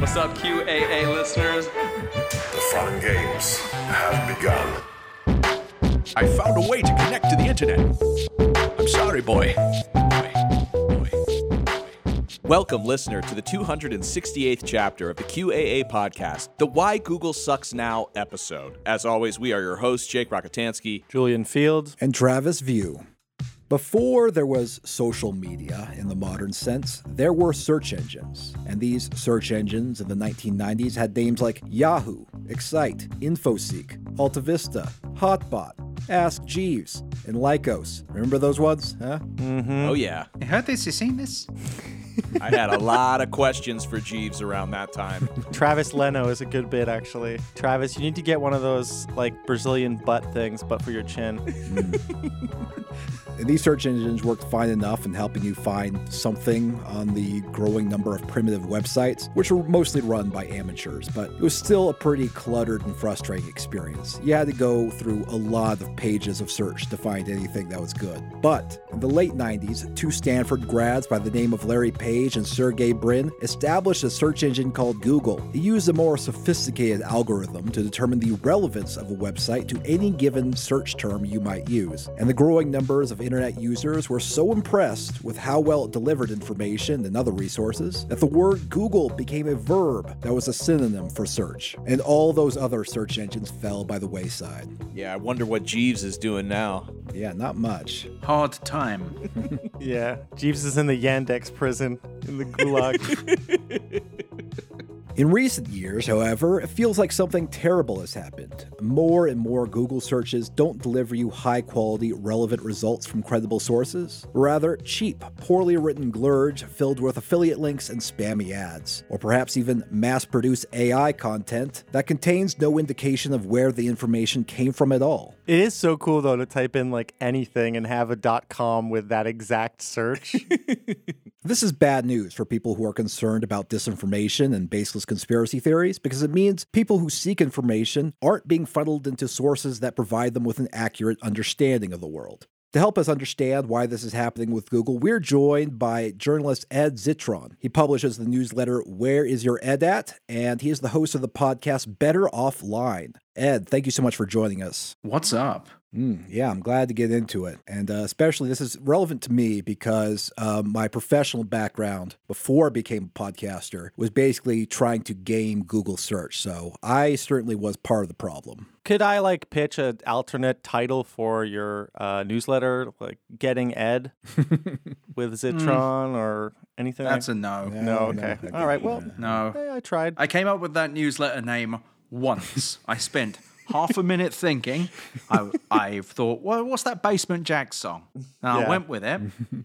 What's up, QAA listeners? The fun games have begun. I found a way to connect to the internet. I'm sorry, boy. Welcome, listener, to the 268th chapter of the QAA podcast, the Why Google Sucks Now episode. As always, we are your hosts, Jake Rockatansky. Julian Fields. and Travis View. Before there was social media in the modern sense, there were search engines. And these search engines in the 1990s had names like Yahoo, Excite, Infoseek, AltaVista, Hotbot, Ask Jeeves, and Lycos. Remember those ones? Huh? Mm-hmm. Oh, yeah. I heard this. You seen this? I had a lot of questions for Jeeves around that time. Travis Leno is a good bit, actually. Travis, you need to get one of those like Brazilian butt things, but for your chin. And these search engines worked fine enough in helping you find something on the growing number of primitive websites, which were mostly run by amateurs, but it was still a pretty cluttered and frustrating experience. You had to go through a lot of pages of search to find anything that was good. But in the late 90s, two Stanford grads by the name of Larry Page and Sergey Brin established a search engine called Google. It used a more sophisticated algorithm to determine the relevance of a website to any given search term you might use. And the growing numbers of internet users were so impressed with how well it delivered information and other resources that the word Google became a verb that was a synonym for search. And all those other search engines fell by the wayside. Yeah, I wonder what Jeeves is doing now. Yeah, not much. Hard time. Yeah. Jeeves is in the Yandex prison in the gulag. In recent years, however, it feels like something terrible has happened. More and more Google searches don't deliver you high quality, relevant results from credible sources. Rather, cheap, poorly written glurge filled with affiliate links and spammy ads. Or perhaps even mass produced AI content that contains no indication of where the information came from at all. It is so cool though to type in like anything and have a dot com with that exact search. This is bad news for people who are concerned about disinformation and baseless conspiracy theories because it means people who seek information aren't being funneled into sources that provide them with an accurate understanding of the world. To help us understand why this is happening with Google, we're joined by journalist Ed Zitron. He publishes the newsletter Where Is Your Ed At? And he is the host of the podcast Better Offline. Ed, thank you so much for joining us. What's up? Mm, yeah, I'm glad to get into it. And uh, especially, this is relevant to me because um, my professional background before I became a podcaster was basically trying to game Google search. So I certainly was part of the problem. Could I like pitch an alternate title for your uh, newsletter, like Getting Ed with Zitron or anything? That's like a no. no. Okay. All right. Well, No. hey, I tried. I came up with that newsletter name once. I spent half a minute thinking. I, I thought, well, what's that Basement Jaxx song? And I went with it,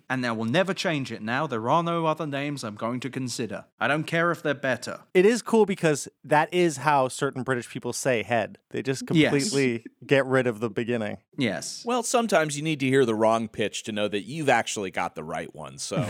and I will never change it now. There are no other names I'm going to consider. I don't care if they're better. It is cool because that is how certain British people say head. They just Yes. completely get rid of the beginning. Yes. Well, sometimes you need to hear the wrong pitch to know that you've actually got the right one. So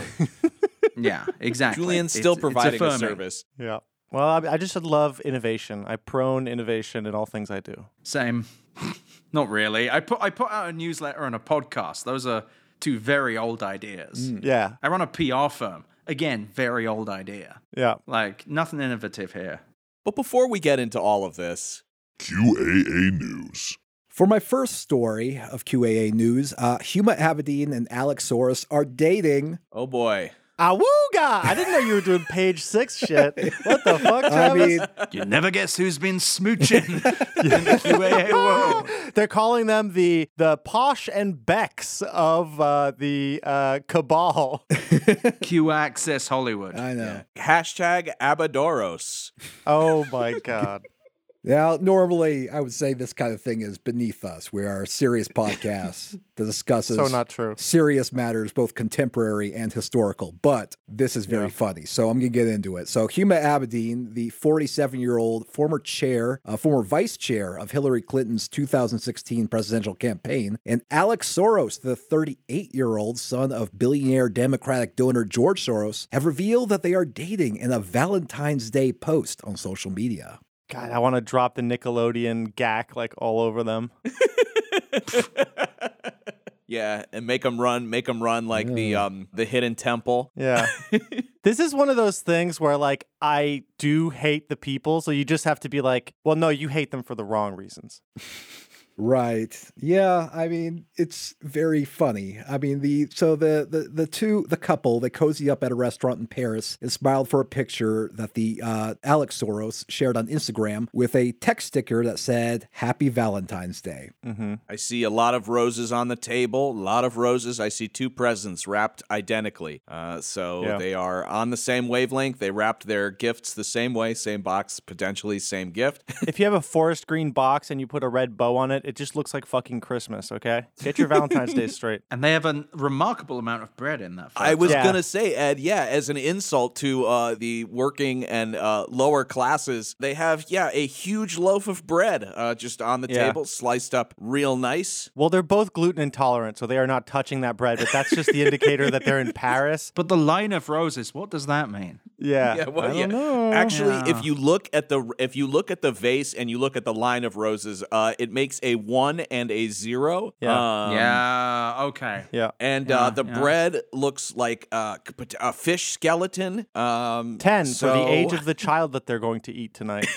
Yeah, exactly. Julian's still it's providing a service. Yeah. Well, I, I just love innovation. I prone innovation in all things I do. Same. Not really. I put I put out a newsletter and a podcast. Those are two very old ideas. Yeah. I run a PR firm. Again, very old idea. Yeah. Like nothing innovative here. But before we get into all of this, QAA News. For my first story of QAA News, uh, Huma Abedin and Alex Soros are dating. oh boy. Awooga! I didn't know you were doing page six shit. What the fuck, I mean, You never guess who's been smooching in the QAA world. They're calling them the the posh and becks of uh, the uh, cabal. Q Access Hollywood. I know. Hashtag Abadoros. Oh my god. Now, normally I would say this kind of thing is beneath us. We are a serious podcast that discusses So not true. serious matters, both contemporary and historical. But this is very Yeah. funny, so I'm gonna get into it. So Huma Abedin, the 47 year old former chair, uh, former vice chair of Hillary Clinton's 2016 presidential campaign, and Alex Soros, the 38 year old son of billionaire Democratic donor George Soros, have revealed that they are dating in a Valentine's Day post on social media. God, I want to drop the Nickelodeon gack like all over them. Yeah, and make them run, make them run like the um the hidden temple. Yeah. This is one of those things where, like, I do hate the people. So you just have to be like, well, no, you hate them for the wrong reasons. Right. Yeah. I mean, it's very funny. I mean, the so the the the two the couple they cozy up at a restaurant in Paris and smiled for a picture that the uh, Alex Soros shared on Instagram with a text sticker that said "Happy Valentine's Day." I see a lot of roses on the table, a lot of roses. I see two presents wrapped identically. Uh, so Yeah. they are on the same wavelength. They wrapped their gifts the same way, same box, potentially same gift. if you have a forest green box and you put a red bow on it, it just looks like fucking Christmas, okay? Get your Valentine's Day straight. And they have a remarkable amount of bread in that. I was Yeah. gonna say, Ed, yeah, as an insult to uh, the working and uh, lower classes, they have yeah a huge loaf of bread uh, just on the Yeah. table, sliced up real nice. Well, they're both gluten intolerant, so they are not touching that bread, but that's just the indicator that they're in Paris. But the line of roses, what does that mean? Yeah. Yeah, well, I don't know. Actually, Yeah. if you look at the if you look at the vase and you look at the line of roses, uh, it makes a one and a zero. Yeah. Um, yeah, okay. Yeah. And Yeah, uh, the yeah. bread looks like uh, a fish skeleton. Um, 10 for the age of the child that they're going to eat tonight.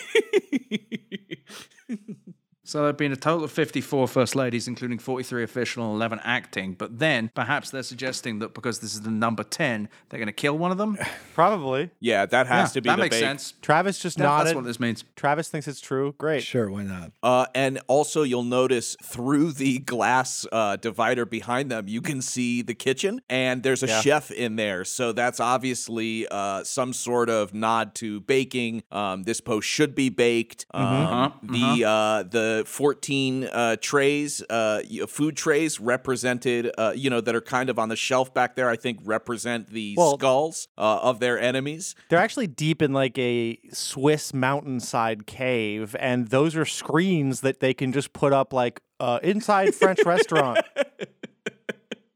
So there have been a total of 54 First Ladies, including 43 official and 11 acting. But then perhaps they're suggesting that because this is the number 10, they're going to kill one of them. Probably. yeah, that has Yeah, to be that the makes bake. sense. Travis just Yeah, nodded. that's what this means. Travis thinks it's true. Great. Sure, why not? Uh, and also, you'll notice through the glass uh, divider behind them, you can see the kitchen, and there's a Yeah. chef in there. So that's obviously uh, some sort of nod to baking. Um, this post should be baked. Um, Uh-huh, The uh, the 14 uh, trays, uh, food trays represented, uh, you know, that are kind of on the shelf back there. I think represent the Well- skulls uh, of their enemies. They're actually deep in like a Swiss mountainside cave, and those are screens that they can just put up like uh, inside French restaurant.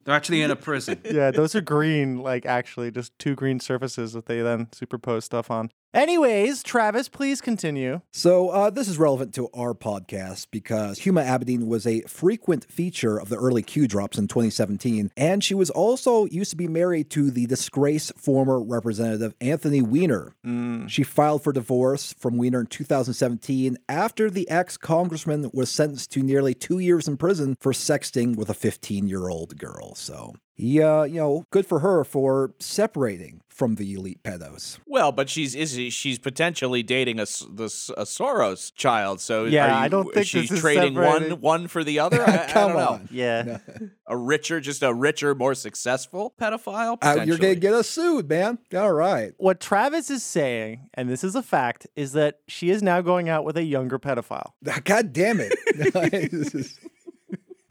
They're actually in a prison. Yeah, those are green, like actually just two green surfaces that they then superpose stuff on. Anyways, Travis, please continue. So, uh, this is relevant to our podcast because Huma Abedin was a frequent feature of the early Q drops in 2017, and she was also used to be married to the disgraced former representative Anthony Weiner. She filed for divorce from Weiner in 2017 after the ex congressman was sentenced to nearly two years in prison for sexting with a 15 year old girl. So, yeah, you know, good for her for separating from the elite pedos. Well, but she's is she's potentially dating a, the S- a Soros child. So Yeah, are you- I don't think she's this is trading one separating. one for the other. I, I Come don't know. on. Yeah. A richer, just a richer, more successful pedophile. Uh, you're gonna get us sued, man. All right. What Travis is saying, and this is a fact, is that she is now going out with a younger pedophile. God damn it.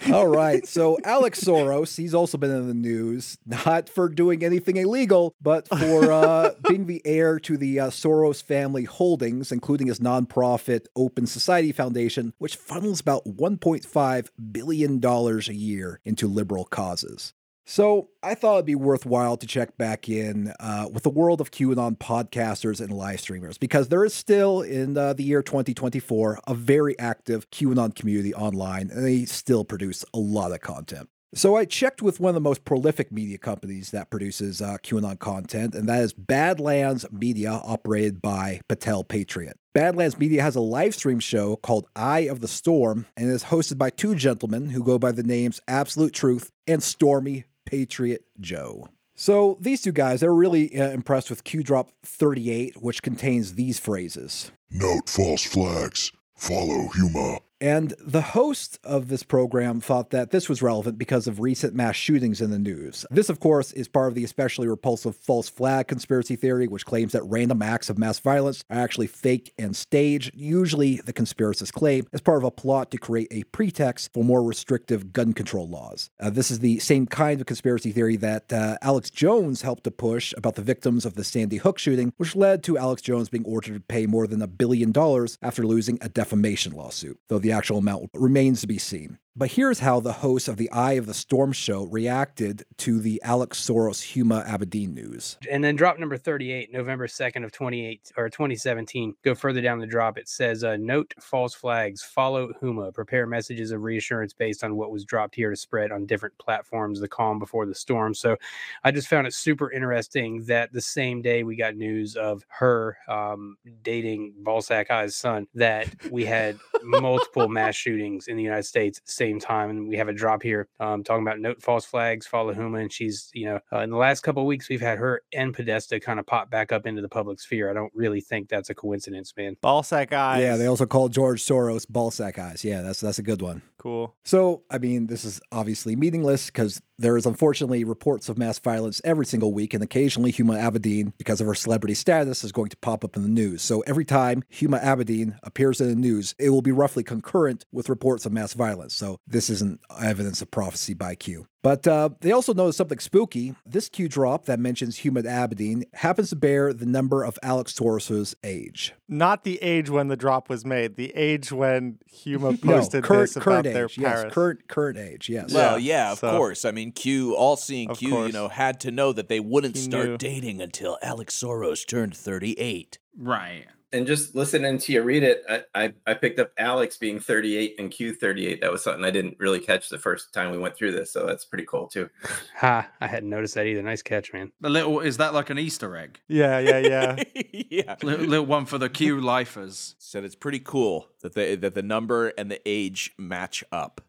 All right. So Alex Soros, he's also been in the news, not for doing anything illegal, but for uh, being the heir to the uh, Soros family holdings, including his nonprofit Open Society Foundation, which funnels about $1.5 billion a year into liberal causes. So I thought it'd be worthwhile to check back in uh, with the world of QAnon podcasters and live streamers because there is still in uh, the year 2024 a very active QAnon community online, and they still produce a lot of content. So I checked with one of the most prolific media companies that produces uh, QAnon content, and that is Badlands Media, operated by Patel Patriot. Badlands Media has a live stream show called Eye of the Storm, and is hosted by two gentlemen who go by the names Absolute Truth and Stormy Patriot Joe. So these two guys, they're really uh, impressed with Q Drop 38, which contains these phrases. Note false flags. Follow Huma. And the host of this program thought that this was relevant because of recent mass shootings in the news. This, of course, is part of the especially repulsive false flag conspiracy theory, which claims that random acts of mass violence are actually fake and staged. Usually, the conspiracists claim as part of a plot to create a pretext for more restrictive gun control laws. Uh, this is the same kind of conspiracy theory that uh, Alex Jones helped to push about the victims of the Sandy Hook shooting, which led to Alex Jones being ordered to pay more than a billion dollars after losing a defamation lawsuit, though the actual amount remains to be seen. But here's how the host of the Eye of the Storm show reacted to the Alex Soros Huma Abedin news. And then drop number 38, November 2nd of 28 or 2017. Go further down the drop. It says, uh, note false flags, follow Huma, prepare messages of reassurance based on what was dropped here to spread on different platforms, the calm before the storm. So I just found it super interesting that the same day we got news of her um, dating Balsack Eye's son, that we had multiple mass shootings in the United States same time. And we have a drop here um, talking about note false flags, follow Huma. And she's, you know, uh, in the last couple of weeks, we've had her and Podesta kind of pop back up into the public sphere. I don't really think that's a coincidence, man. Ballsack eyes. Yeah, they also call George Soros ballsack eyes. Yeah, that's that's a good one. cool. So, I mean, this is obviously meaningless because there is unfortunately reports of mass violence every single week, and occasionally Huma Abedin, because of her celebrity status, is going to pop up in the news. So every time Huma Abedin appears in the news, it will be roughly concurrent with reports of mass violence. So this isn't evidence of prophecy by Q. But uh, they also noticed something spooky. This Q drop that mentions Huma Abedin happens to bear the number of Alex Soros's age. Not the age when the drop was made. The age when Huma No, posted current, this about current their age. Yes, current current age. Yes. Well, Yeah, yeah, of so- course. I mean, Q, all seeing Of Q, you know, had to know that they wouldn't He start knew. dating until Alex Soros turned 38. Right. And just listening to you read it, I, I, I picked up Alex being 38 and Q 38. That was something I didn't really catch the first time we went through this. So that's pretty cool too. Ha, I hadn't noticed that either. Nice catch, man. The little is that like an Easter egg? Yeah, yeah, yeah. yeah. Little, little one for the Q lifers. Said it's pretty cool that the that the number and the age match up.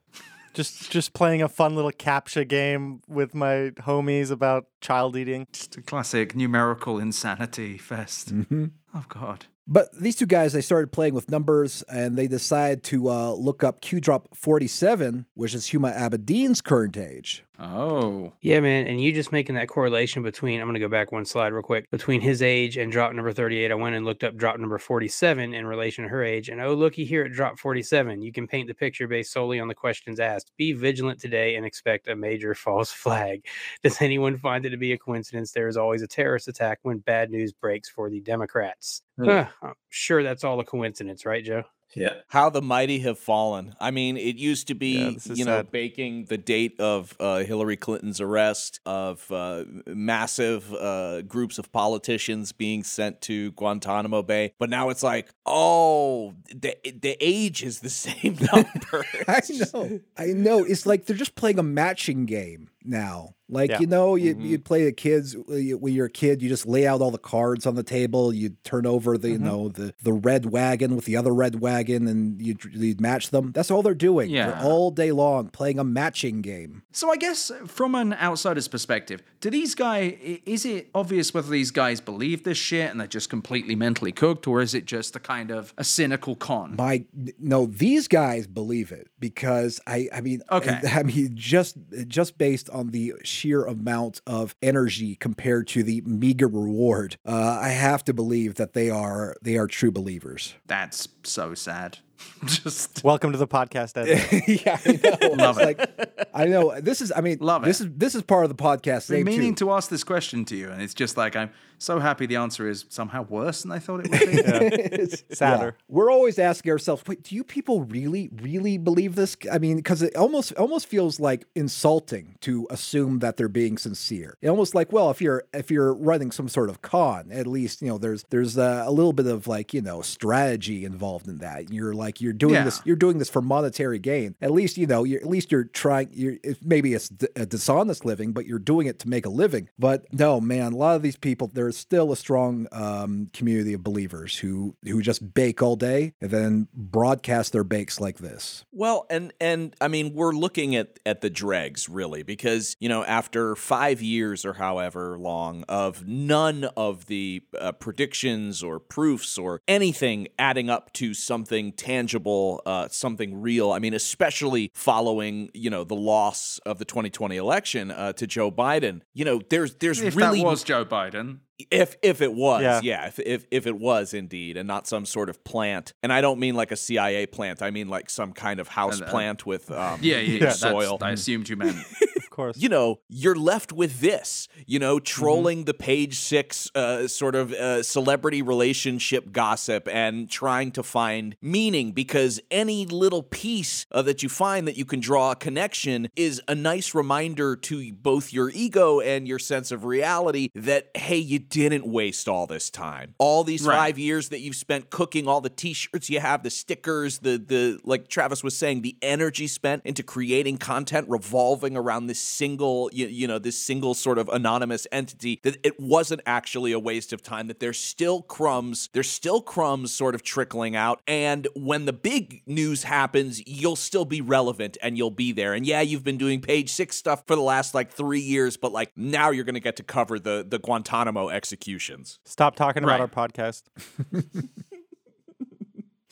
just just playing a fun little captcha game with my homies about child eating. Just a classic numerical insanity fest. Mhm. Oh God. But these two guys, they started playing with numbers and they decided to uh, look up Q Drop 47, which is Huma Abedin's current age. Oh. Yeah, man. And you just making that correlation between, I'm going to go back one slide real quick, between his age and drop number 38. I went and looked up drop number 47 in relation to her age. And oh, looky here at drop 47. You can paint the picture based solely on the questions asked. Be vigilant today and expect a major false flag. Does anyone find it to be a coincidence? There is always a terrorist attack when bad news breaks for the Democrats. Hmm. Huh, I'm sure that's all a coincidence, right, Joe? Yeah. How the mighty have fallen. I mean, it used to be, Yeah, you know, baking the date of uh, Hillary Clinton's arrest, of uh, massive uh, groups of politicians being sent to Guantanamo Bay. But now it's like, oh, the, the age is the same number. I know. I know. It's like they're just playing a matching game now. Like, Yeah. you know, you, mm-hmm. you play the kids when you- when you're a kid, you just lay out all the cards on the table, you turn over the, you mm-hmm. know, the, the red wagon with the other red wagon and you you match them. That's all they're doing. Yeah. They're all day long playing a matching game. So I guess uh, from an outsider's perspective, do these guys? Is it obvious whether these guys believe this shit and they're just completely mentally cooked, or is it just a kind of a cynical con? My no, these guys believe it because I I mean Okay. I mean just just based on the sheer amount of energy compared to the meager reward, uh, I have to believe that they are they are true believers. That's so sad. just Welcome to the podcast, Ed. yeah, I know. Love it. Like, I know this is. I mean, Love this it. is this is part of the podcast. been name, meaning too. to ask this question to you, and it's just like I'm so happy the answer is somehow worse than I thought it would be. It's- Sadder. We're always asking ourselves, wait, do you people really, really believe this? I mean, because it almost almost feels like insulting to assume that they're being sincere. It almost like, well, if you're if you're running some sort of con, at least you know there's there's a, a little bit of like you know strategy involved in that. You're like you're doing Yeah. this you're doing this for monetary gain. At least you know you're at least you're trying. You're it, maybe it's d- a dishonest living, but you're doing it to make a living. But no, man, a lot of these people there's still a strong um, community of believers who who just bake all day and then broadcast their bakes like this. Well, and and I mean, we're looking at at the dregs really because you know after five years or however long of none of the uh, predictions or proofs or anything adding up to something tangible, uh, something real. I mean, especially following you know the loss of the 2020 election uh, to Joe Biden. You know, there's there's if really that was Joe Biden, if if it was, Yeah. yeah, if, if if it was indeed, and not some sort of plant, and I don't mean like a CIA plant, I mean like some kind of house And, uh, plant with um, yeah, yeah, yeah. soil. I assumed you meant course. you know, you're left with this, you know, Mm-hmm. trolling the page six uh, sort of uh, celebrity relationship gossip and trying to find meaning because any little piece uh, that you find that you can draw a connection is a nice reminder to both your ego and your sense of reality that, hey, you didn't waste all this time. All these Right. five years that you've spent cooking, all the t shirts you have, the stickers, the, the, like Travis was saying, the energy spent into creating content revolving around this single, you, you know, this single sort of anonymous entity, that it wasn't actually a waste of time, that there's still crumbs, there's still crumbs sort of trickling out. And when the big news happens, you'll still be relevant and you'll be there. And yeah, you've been doing page six stuff for the last like three years, but like now you're going to get to cover the, the Guantanamo executions. Stop talking Right. about our podcast.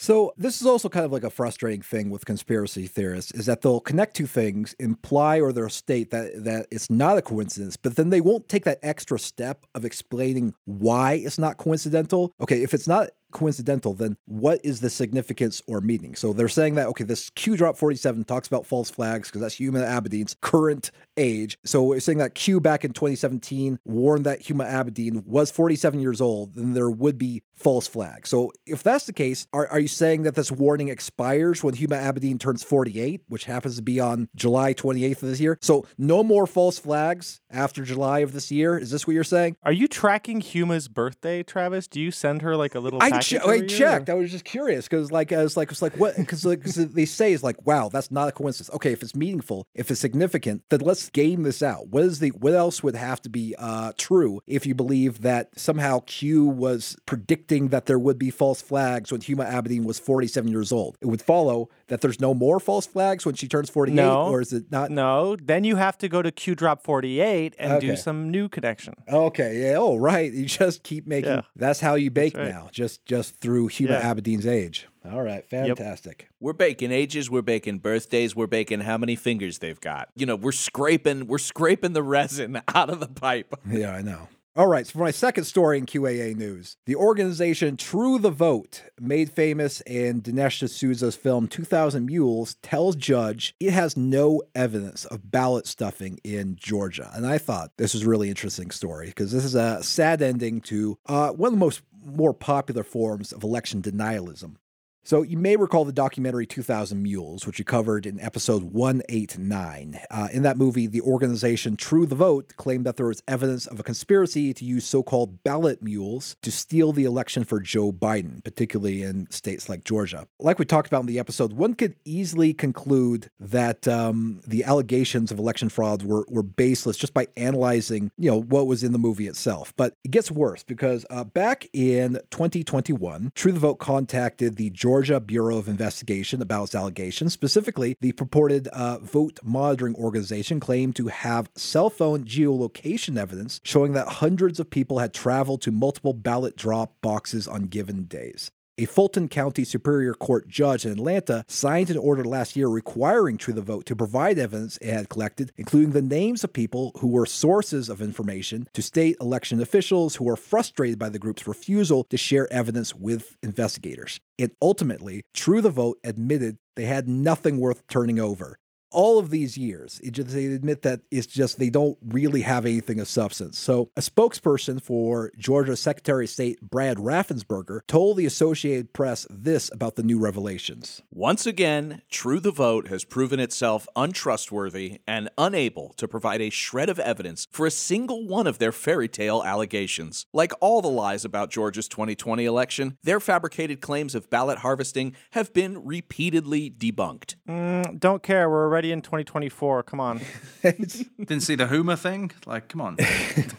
So this is also kind of like a frustrating thing with conspiracy theorists is that they'll connect two things, imply or they'll state that that it's not a coincidence, but then they won't take that extra step of explaining why it's not coincidental. Okay, if it's not coincidental, then what is the significance or meaning? So they're saying that okay, this Q drop 47 talks about false flags because that's Huma Abedin's current age. So we're saying that Q back in 2017 warned that Huma Abedin was 47 years old, then there would be false flags. So if that's the case, are, are you saying that this warning expires when Huma Abedin turns 48, which happens to be on July 28th of this year? So no more false flags after July of this year? Is this what you're saying? Are you tracking Huma's birthday, Travis? Do you send her like a little I, che- every I checked. or- I was just curious because, like, I was like, it's like what? Because like 'cause they say is like, wow, that's not a coincidence. Okay, if it's meaningful, if it's significant, then let's game this out. What is the what else would have to be uh, true if you believe that somehow Q was predicting that there would be false flags when Huma Abedin was 47 years old? It would follow that there's no more false flags when she turns 48, No. or is it not? No, then you have to go to Q drop 48 and do some new connection. Okay, yeah. Oh, right. You just keep making. Yeah. That's how you bake right. now. Just just through Huma Yeah. Abedin's age. All right, fantastic. We're baking ages, we're baking birthdays, we're baking how many fingers they've got. You know, we're scraping we're scraping the resin out of the pipe. Yeah, I know. All right, so for my second story in QAA news, the organization True the Vote, made famous in Dinesh D'Souza's film 2000 Mules, tells judge it has no evidence of ballot stuffing in Georgia. And I thought this was a really interesting story because this is a sad ending to uh, one of the most more popular forms of election denialism. So you may recall the documentary 2000 Mules, which we covered in episode 189. Uh, in that movie, the organization True the Vote claimed that there was evidence of a conspiracy to use so-called ballot mules to steal the election for Joe Biden, particularly in states like Georgia. Like we talked about in the episode, one could easily conclude that um, the allegations of election fraud were, were baseless just by analyzing, you know, what was in the movie itself. But it gets worse because uh, back in 2021, True the Vote contacted the Georgia Bureau of Investigation about its allegations. Specifically, the purported uh, vote monitoring organization claimed to have cell phone geolocation evidence showing that hundreds of people had traveled to multiple ballot drop boxes on given days. A Fulton County Superior Court judge in Atlanta signed an order last year requiring True the Vote to provide evidence it had collected, including the names of people who were sources of information to state election officials who were frustrated by the group's refusal to share evidence with investigators. And ultimately, True the Vote admitted they had nothing worth turning over. All of these years, it just, they admit that it's just they don't really have anything of substance. So, a spokesperson for Georgia Secretary of State Brad Raffensperger told the Associated Press this about the new revelations. Once again, True the Vote has proven itself untrustworthy and unable to provide a shred of evidence for a single one of their fairy tale allegations. Like all the lies about Georgia's 2020 election, their fabricated claims of ballot harvesting have been repeatedly debunked. Mm, don't care. We're already in 2024. Come on. Didn't see the Huma thing? Like, come on.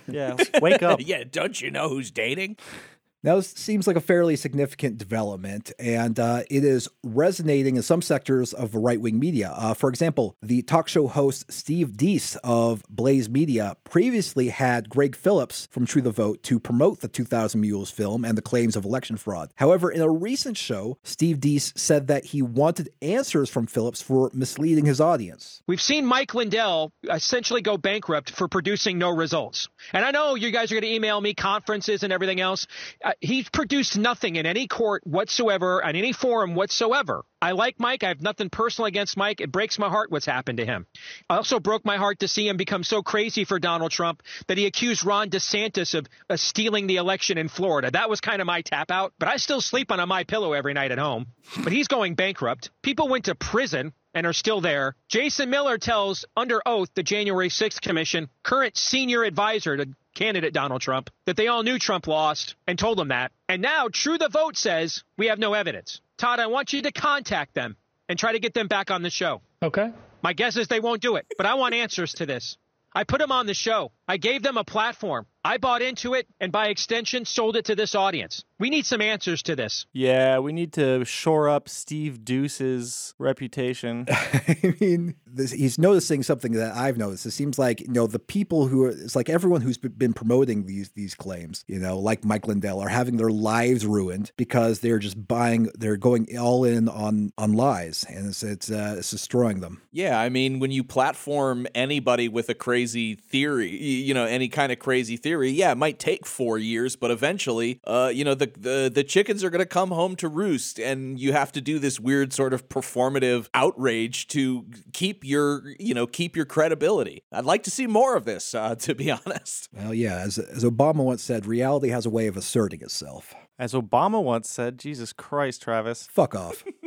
Yeah, wake up. yeah, don't you know who's dating? Now, this seems like a fairly significant development, and uh, it is resonating in some sectors of the right wing media. Uh, for example, the talk show host Steve Deace of Blaze Media previously had Greg Phillips from True the Vote to promote the 2000 Mules film and the claims of election fraud. However, in a recent show, Steve Deace said that he wanted answers from Phillips for misleading his audience. We've seen Mike Lindell essentially go bankrupt for producing no results. And I know you guys are going to email me conferences and everything else. Uh, he's produced nothing in any court whatsoever, on any forum whatsoever. I like Mike. I have nothing personal against Mike. It breaks my heart what's happened to him. I also broke my heart to see him become so crazy for Donald Trump that he accused Ron DeSantis of stealing the election in Florida. That was kind of my tap out, but I still sleep on a my pillow every night at home. But he's going bankrupt. People went to prison and are still there. Jason Miller tells under oath the January 6th commission, current senior advisor to candidate Donald Trump, that they all knew Trump lost and told them that. And now True the Vote says we have no evidence. Todd, I want you to contact them and try to get them back on the show. Okay. My guess is they won't do it, but I want answers to this. I put them on the show. I gave them a platform. I bought into it and by extension sold it to this audience. We need some answers to this. Yeah, we need to shore up Steve Deace's reputation. I mean, this, he's noticing something that I've noticed. It seems like you know the people who are it's like everyone who's been promoting these these claims, you know, like Mike Lindell, are having their lives ruined because they're just buying, they're going all in on on lies, and it's it's, uh, it's destroying them. Yeah, I mean, when you platform anybody with a crazy theory, you know, any kind of crazy theory, yeah, it might take four years, but eventually, uh, you know, the the the chickens are going to come home to roost, and you have to do this weird sort of performative outrage to keep your, you know, keep your credibility. I'd like to see more of this, uh, to be honest. Well, yeah, as as Obama once said, reality has a way of asserting itself. As Obama once said, Jesus Christ, Travis. Fuck off.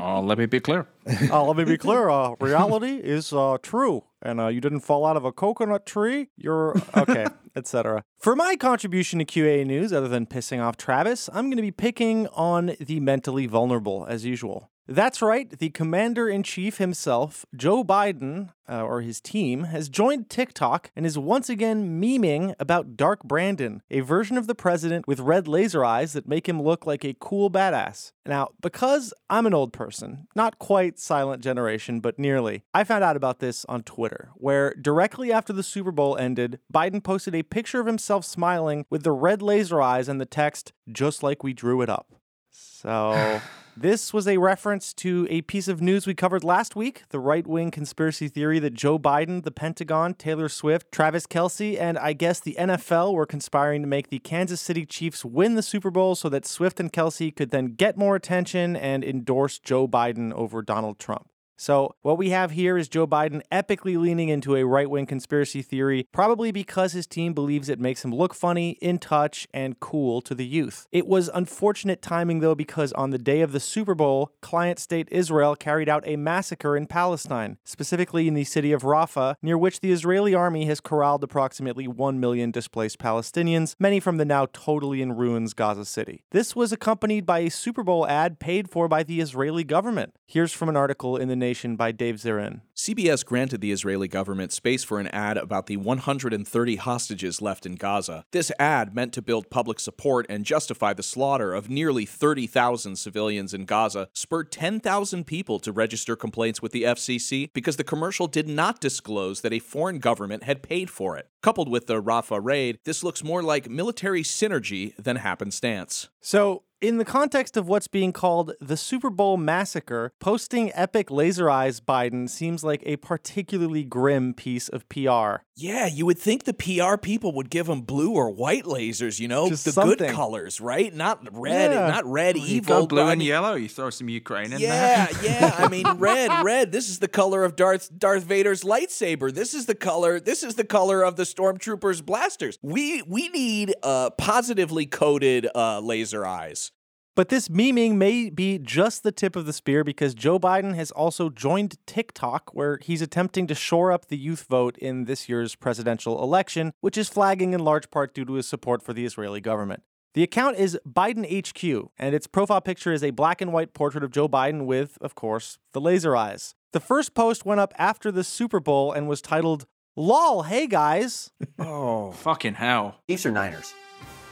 Oh, let me be clear. uh, let me be clear. Uh, reality is uh, true, and uh, you didn't fall out of a coconut tree. You're okay, etc. For my contribution to QA news, other than pissing off Travis, I'm going to be picking on the mentally vulnerable as usual. That's right, the commander in chief himself, Joe Biden, uh, or his team, has joined TikTok and is once again memeing about Dark Brandon, a version of the president with red laser eyes that make him look like a cool badass. Now, because I'm an old person, not quite silent generation, but nearly, I found out about this on Twitter, where directly after the Super Bowl ended, Biden posted a picture of himself smiling with the red laser eyes and the text, just like we drew it up. So. This was a reference to a piece of news we covered last week the right wing conspiracy theory that Joe Biden, the Pentagon, Taylor Swift, Travis Kelce, and I guess the NFL were conspiring to make the Kansas City Chiefs win the Super Bowl so that Swift and Kelce could then get more attention and endorse Joe Biden over Donald Trump. So, what we have here is Joe Biden epically leaning into a right wing conspiracy theory, probably because his team believes it makes him look funny, in touch, and cool to the youth. It was unfortunate timing, though, because on the day of the Super Bowl, client state Israel carried out a massacre in Palestine, specifically in the city of Rafah, near which the Israeli army has corralled approximately 1 million displaced Palestinians, many from the now totally in ruins Gaza City. This was accompanied by a Super Bowl ad paid for by the Israeli government. Here's from an article in the Nation by Dave Zirin. CBS granted the Israeli government space for an ad about the 130 hostages left in Gaza. This ad meant to build public support and justify the slaughter of nearly 30,000 civilians in Gaza, spurred 10,000 people to register complaints with the FCC because the commercial did not disclose that a foreign government had paid for it. Coupled with the Rafah raid, this looks more like military synergy than happenstance. So, in the context of what's being called the Super Bowl massacre, posting epic laser eyes Biden seems like a particularly grim piece of PR. Yeah, you would think the PR people would give him blue or white lasers, you know, Just the something. good colors, right? Not red, Yeah. not red You evil. go blue but I and mean- yellow. You throw some Ukraine in Yeah, there. yeah. I mean, red, red. This is the color of Darth Darth Vader's lightsaber. This is the color. This is the color of the stormtroopers' blasters. We we need uh positively coded uh laser eyes. But this memeing may be just the tip of the spear because Joe Biden has also joined TikTok, where he's attempting to shore up the youth vote in this year's presidential election, which is flagging in large part due to his support for the Israeli government. The account is Biden HQ, and its profile picture is a black and white portrait of Joe Biden with, of course, the laser eyes. The first post went up after the Super Bowl and was titled, LOL, hey guys. Oh, fucking hell. Chiefs or Niners?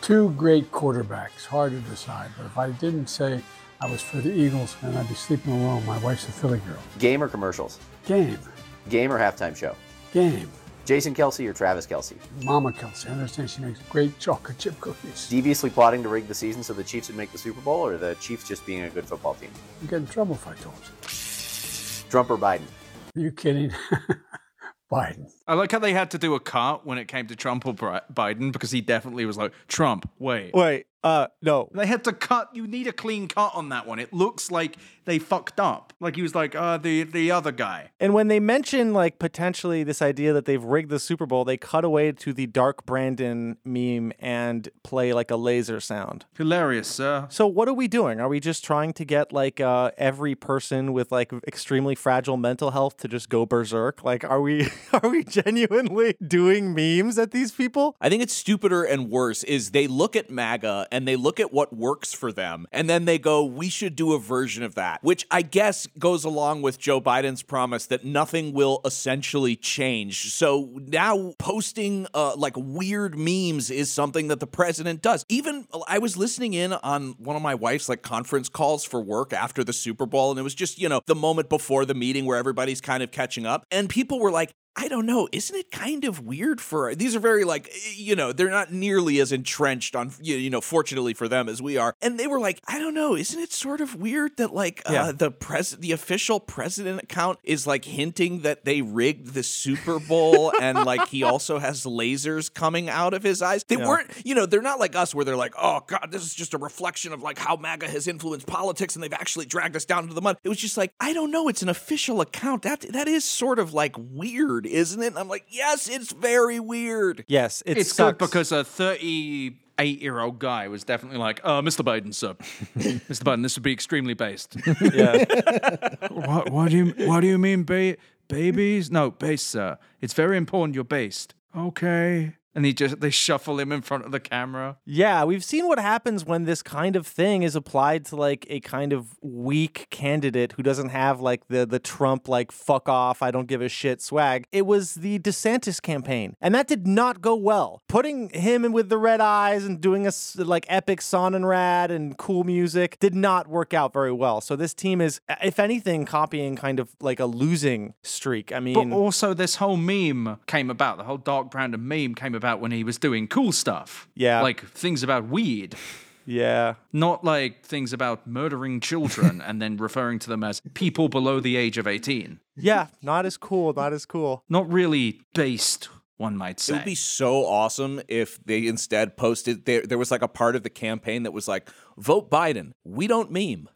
Two great quarterbacks, hard to decide. But if I didn't say I was for the Eagles, then I'd be sleeping alone. My wife's a Philly girl. Game or commercials? Game, Game or halftime show? game. Jason Kelce or Travis Kelce? Mama Kelce, I understand she makes great chocolate chip cookies. Deviously plotting to rig the season so the Chiefs would make the Super Bowl, or the Chiefs just being a good football team? You get in trouble if I told you. Trump or Biden? Are you kidding? Biden. I like how they had to do a cut when it came to Trump or Biden because he definitely was like, Trump, wait. Wait, Uh, no. They had to cut. You need a clean cut on that one. It looks like they fucked up. Like he was like, uh, the the other guy. And when they mention like potentially this idea that they've rigged the Super Bowl, they cut away to the Dark Brandon meme and play like a laser sound. Hilarious, sir. So what are we doing? Are we just trying to get like uh, every person with like extremely fragile mental health to just go berserk? Like, are we are we genuinely doing memes at these people? I think it's stupider and worse is they look at MAGA and they look at what works for them and then they go, we should do a version of that, which I guess goes along with Joe Biden's promise that nothing will essentially change. So now posting uh, like weird memes is something that the president does. Even I was listening in on one of my wife's like conference calls for work after the Super Bowl and it was just, you know, the moment before the meeting where everybody's kind of catching up and people were like, I don't know. Isn't it kind of weird for these are very like you know they're not nearly as entrenched on you know fortunately for them as we are, and they were like I don't know. Isn't it sort of weird that like Yeah. uh, the pres the official president account is like hinting that they rigged the Super Bowl and like he also has lasers coming out of his eyes. They Yeah. weren't you know they're not like us where they're like oh god this is just a reflection of like how MAGA has influenced politics and they've actually dragged us down to the mud. It was just like I don't know. It's an official account. That that is sort of like weird, isn't it? And I'm like, yes, it's very weird. Yes, it it's sucks. good because a 38 year old guy was definitely like, uh, Mr. Biden, sir. Mr. Biden, this would be extremely based. yeah. what, what do you What do you mean, ba- babies? No, base, sir. It's very important you're based. Okay. And he just they shuffle him in front of the camera. Yeah, we've seen what happens when this kind of thing is applied to like a kind of weak candidate who doesn't have like the the Trump like fuck off, I don't give a shit swag. It was the DeSantis campaign, and that did not go well. Putting him in with the red eyes and doing a like epic Sonnenrad and cool music did not work out very well. So this team is, if anything, copying kind of like a losing streak. I mean, But also, this whole meme came about. The whole Dark Brandon meme came about when he was doing cool stuff. Yeah. Like things about weed. yeah. Not like things about murdering children and then referring to them as people below the age of 18. Yeah, not as cool, not as cool. Not really based, one might say. It would be so awesome if they instead posted there. There was like a part of the campaign that was like, "Vote Biden." We don't meme.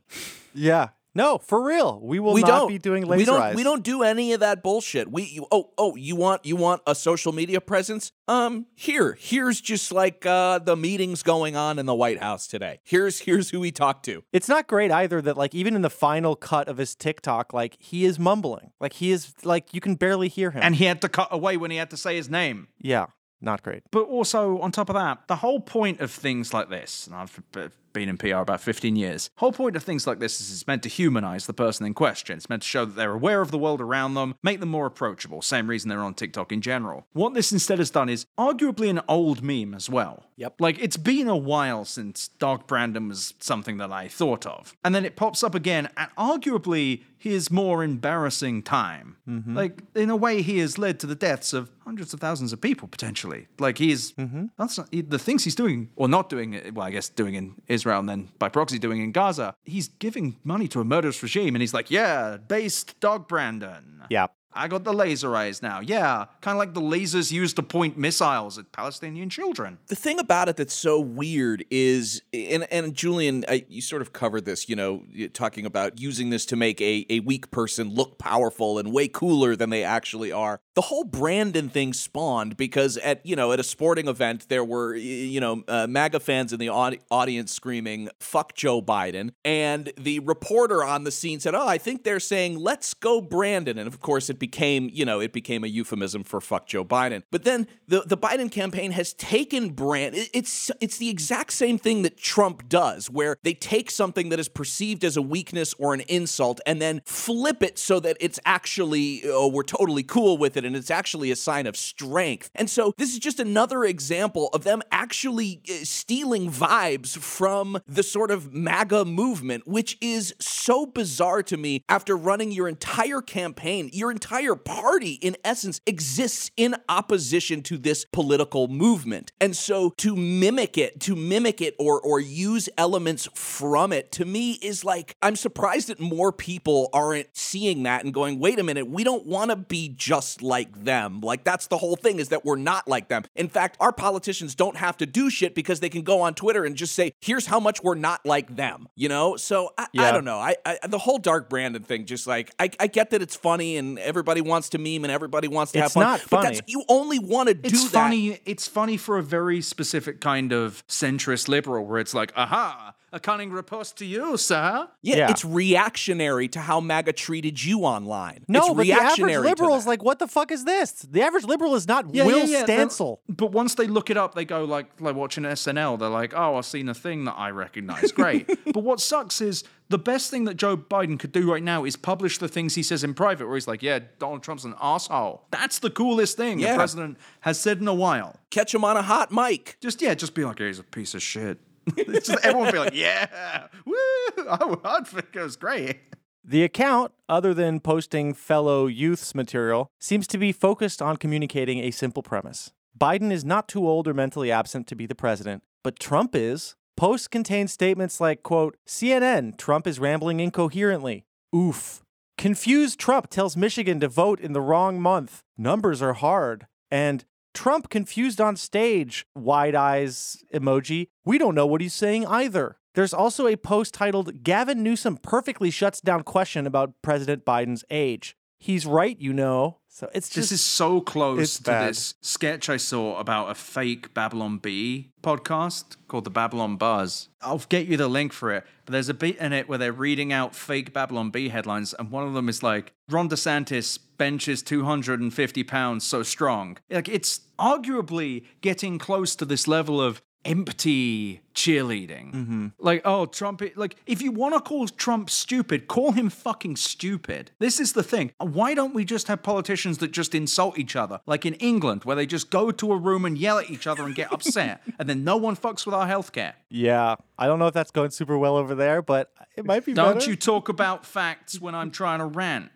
Yeah. No, for real. We will we not don't be doing laser we don't eyes. we don't do any of that bullshit. We you, oh oh you want you want a social media presence? Um here here's just like uh the meetings going on in the White House today. Here's here's who we talked to. It's not great either that like even in the final cut of his TikTok, like he is mumbling. Like he is like you can barely hear him. and he had to cut away when he had to say his name. yeah, not great. But also, on top of that, the whole point of things like this, and I've b- been in PR about 15 years, whole point of things like this is it's meant to humanize the person in question. It's meant to show that they're aware of the world around them, make them more approachable. Same reason they're on TikTok in general. What this instead has done is arguably an old meme as well. Yep. Like, it's been a while since Dark Brandon was something that I thought of. And then it pops up again at arguably his more embarrassing time. Mm-hmm. Like, in a way, he has led to the deaths of hundreds of thousands of people potentially. Like, he is, mm-hmm. that's not, he- the things he's doing, or not doing, uh, well, I guess doing in Israel and then by proxy doing in Gaza, he's giving money to a murderous regime. And he's like, yeah, based Dog Brandon. Yeah. I got the laser eyes now. Yeah, kind of like the lasers used to point missiles at Palestinian children. The thing about it that's so weird is, and, and Julian, I, you sort of covered this, you know, talking about using this to make a, a weak person look powerful and way cooler than they actually are. The whole Brandon thing spawned because at, you know, at a sporting event, there were, you know, uh, MAGA fans in the audi- audience screaming, fuck Joe Biden. And the reporter on the scene said, oh, I think they're saying, let's go Brandon. And of course, it became, you know, it became a euphemism for fuck Joe Biden. But then the, the Biden campaign has taken brand. It's it's the exact same thing that Trump does, where they take something that is perceived as a weakness or an insult and then flip it so that it's actually oh, we're totally cool with it and it's actually a sign of strength. And so this is just another example of them actually uh, stealing vibes from the sort of MAGA movement, which is so bizarre to me after running your entire campaign, your entire entire party, in essence, exists in opposition to this political movement. And so to mimic it, to mimic it or or use elements from it, to me is like I'm surprised that more people aren't seeing that and going, wait a minute, we don't want to be just like them. Like that's the whole thing is that we're not like them. In fact, our politicians don't have to do shit because they can go on Twitter and just say, here's how much we're not like them. You know? So I, I don't know. I, I the whole dark Brandon thing, just like I, I get that it's funny and everybody wants to meme and everybody wants to have It's fun. not But that's you only want to do It's that. funny. It's funny for a very specific kind of centrist liberal, where it's like, "Aha, a cunning riposte to you, sir." Yeah, Yeah. it's reactionary to how MAGA treated you online. No, it's but the average liberal is like, what the fuck is this? The average liberal is not Yeah, Will yeah, yeah. Stancil. But once they look it up, they go like, like watching SNL. They're like, "Oh, I've seen a thing that I recognize. Great." but what sucks is the best thing that Joe Biden could do right now is publish the things he says in private, where he's like, "Yeah, Donald Trump's an asshole." That's the coolest thing Yeah. the president has said in a while. Catch him on a hot mic. Just yeah, just be like, "He's a piece of shit." It's just, everyone like, "Yeah, woo!" Oh, I'd think it was great. The account, other than posting fellow youths material, seems to be focused on communicating a simple premise. Biden is not too old or mentally absent to be the president, but Trump is. Posts contain statements like, quote, CNN, Trump is rambling incoherently. Oof. Confused Trump tells Michigan to vote in the wrong month. Numbers are hard. And Trump confused on stage, wide eyes emoji. We don't know what he's saying either. There's also a post titled Gavin Newsom perfectly shuts down question about President Biden's age. He's right, you know. So it's just this is so close to bad. this sketch I saw about a fake Babylon Bee podcast called the Babylon Buzz. I'll get you the link for it. But there's a bit in it where they're reading out fake Babylon Bee headlines, and one of them is like Ron DeSantis benches 250 pounds so strong. Like it's arguably getting close to this level of empty cheerleading. Mm-hmm. Like, oh, Trump, like, if you want to call Trump stupid, call him fucking stupid. This is the thing. Why don't we just have politicians that just insult each other? Like in England, where they just go to a room and yell at each other and get upset, and then no one fucks with our healthcare. Yeah. I don't know if that's going super well over there, but it might be better. Don't better. you talk about facts when I'm trying to rant.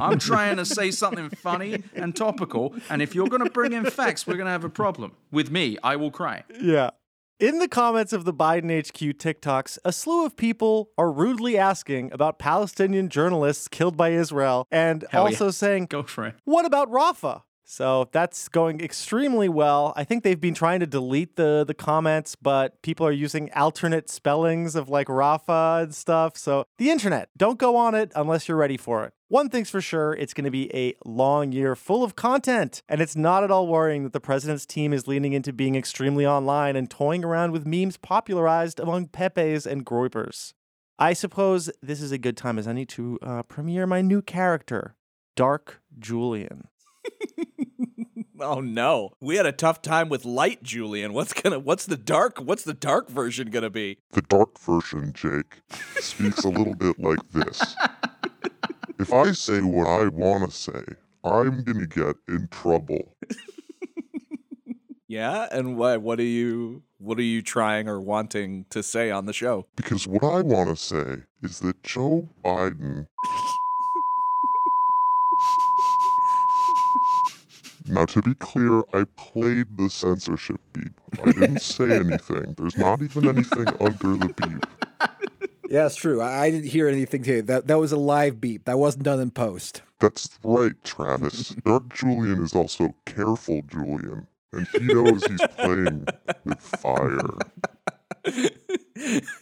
I'm trying to say something funny and topical, and if you're going to bring in facts, we're going to have a problem. With me, I will cry. Yeah. In the comments of the Biden HQ TikToks, a slew of people are rudely asking about Palestinian journalists killed by Israel and Hell also yeah. saying, Go for it. What about Rafah? So that's going extremely well. I think they've been trying to delete the the comments, but people are using alternate spellings of like Rafah and stuff. So the internet, don't go on it unless you're ready for it. One thing's for sure, it's going to be a long year full of content, and it's not at all worrying that the president's team is leaning into being extremely online and toying around with memes popularized among Pepes and Groypers. I suppose this is a good time as any to uh, premiere my new character, Dark Julian. Oh no. We had a tough time with light Julian. What's gonna what's the dark what's the dark version gonna be? The dark version, Jake, speaks a little bit like this. If I say what I want to say, I'm going to get in trouble. Yeah, and what what are you what are you trying or wanting to say on the show? Because what I want to say is that Joe Biden. Now, to be clear, I played the censorship beep. I didn't say anything. There's not even anything under the beep. Yeah, it's true. I, I didn't hear anything today. That that was a live beep. That wasn't done in post. That's right, Travis. Dark Julian is also careful Julian, and he knows he's playing with fire.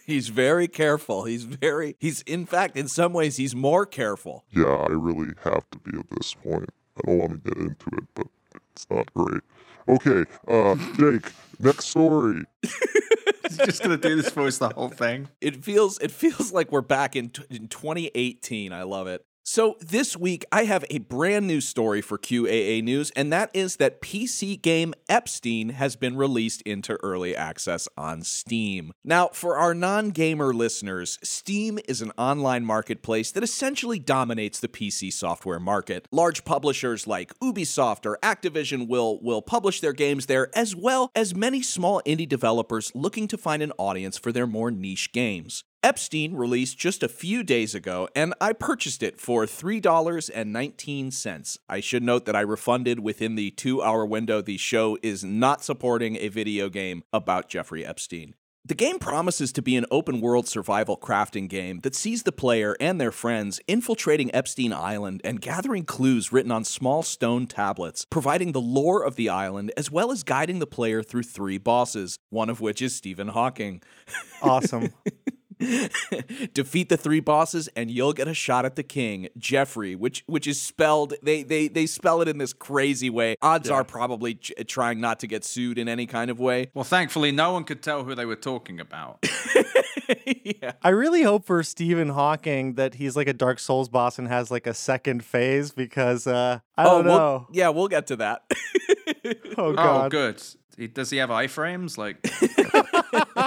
he's very careful. He's very he's in fact in some ways he's more careful. Yeah, I really have to be at this point. I don't want to get into it, but it's not great. Okay, uh, Jake, next story. Just to do this voice the whole thing. It feels it feels like we're back in, t- in 2018. I love it. So this week I have a brand new story for QAA News, and that is that PC game Epstein has been released into early access on Steam. Now, for our non-gamer listeners, Steam is an online marketplace that essentially dominates the PC software market. Large publishers like Ubisoft or Activision will will publish their games there, as well as many small indie developers looking to find an audience for their more niche games. Epstein released just a few days ago, and I purchased it for $3.19. I should note that I refunded within the two hour window. The show is not supporting a video game about Jeffrey Epstein. The game promises to be an open world survival crafting game that sees the player and their friends infiltrating Epstein Island and gathering clues written on small stone tablets, providing the lore of the island as well as guiding the player through three bosses, one of which is Stephen Hawking. Awesome. Defeat the three bosses and you'll get a shot at the king, Jeffrey, which which is spelled they they they spell it in this crazy way. Odds are probably ch- trying not to get sued in any kind of way. Well, thankfully, no one could tell who they were talking about. yeah. I really hope for Stephen Hawking that he's like a Dark Souls boss and has like a second phase because uh, I don't we'll- know. yeah, we'll get to that. Oh god. Oh, good. He- Does he have iframes? Like,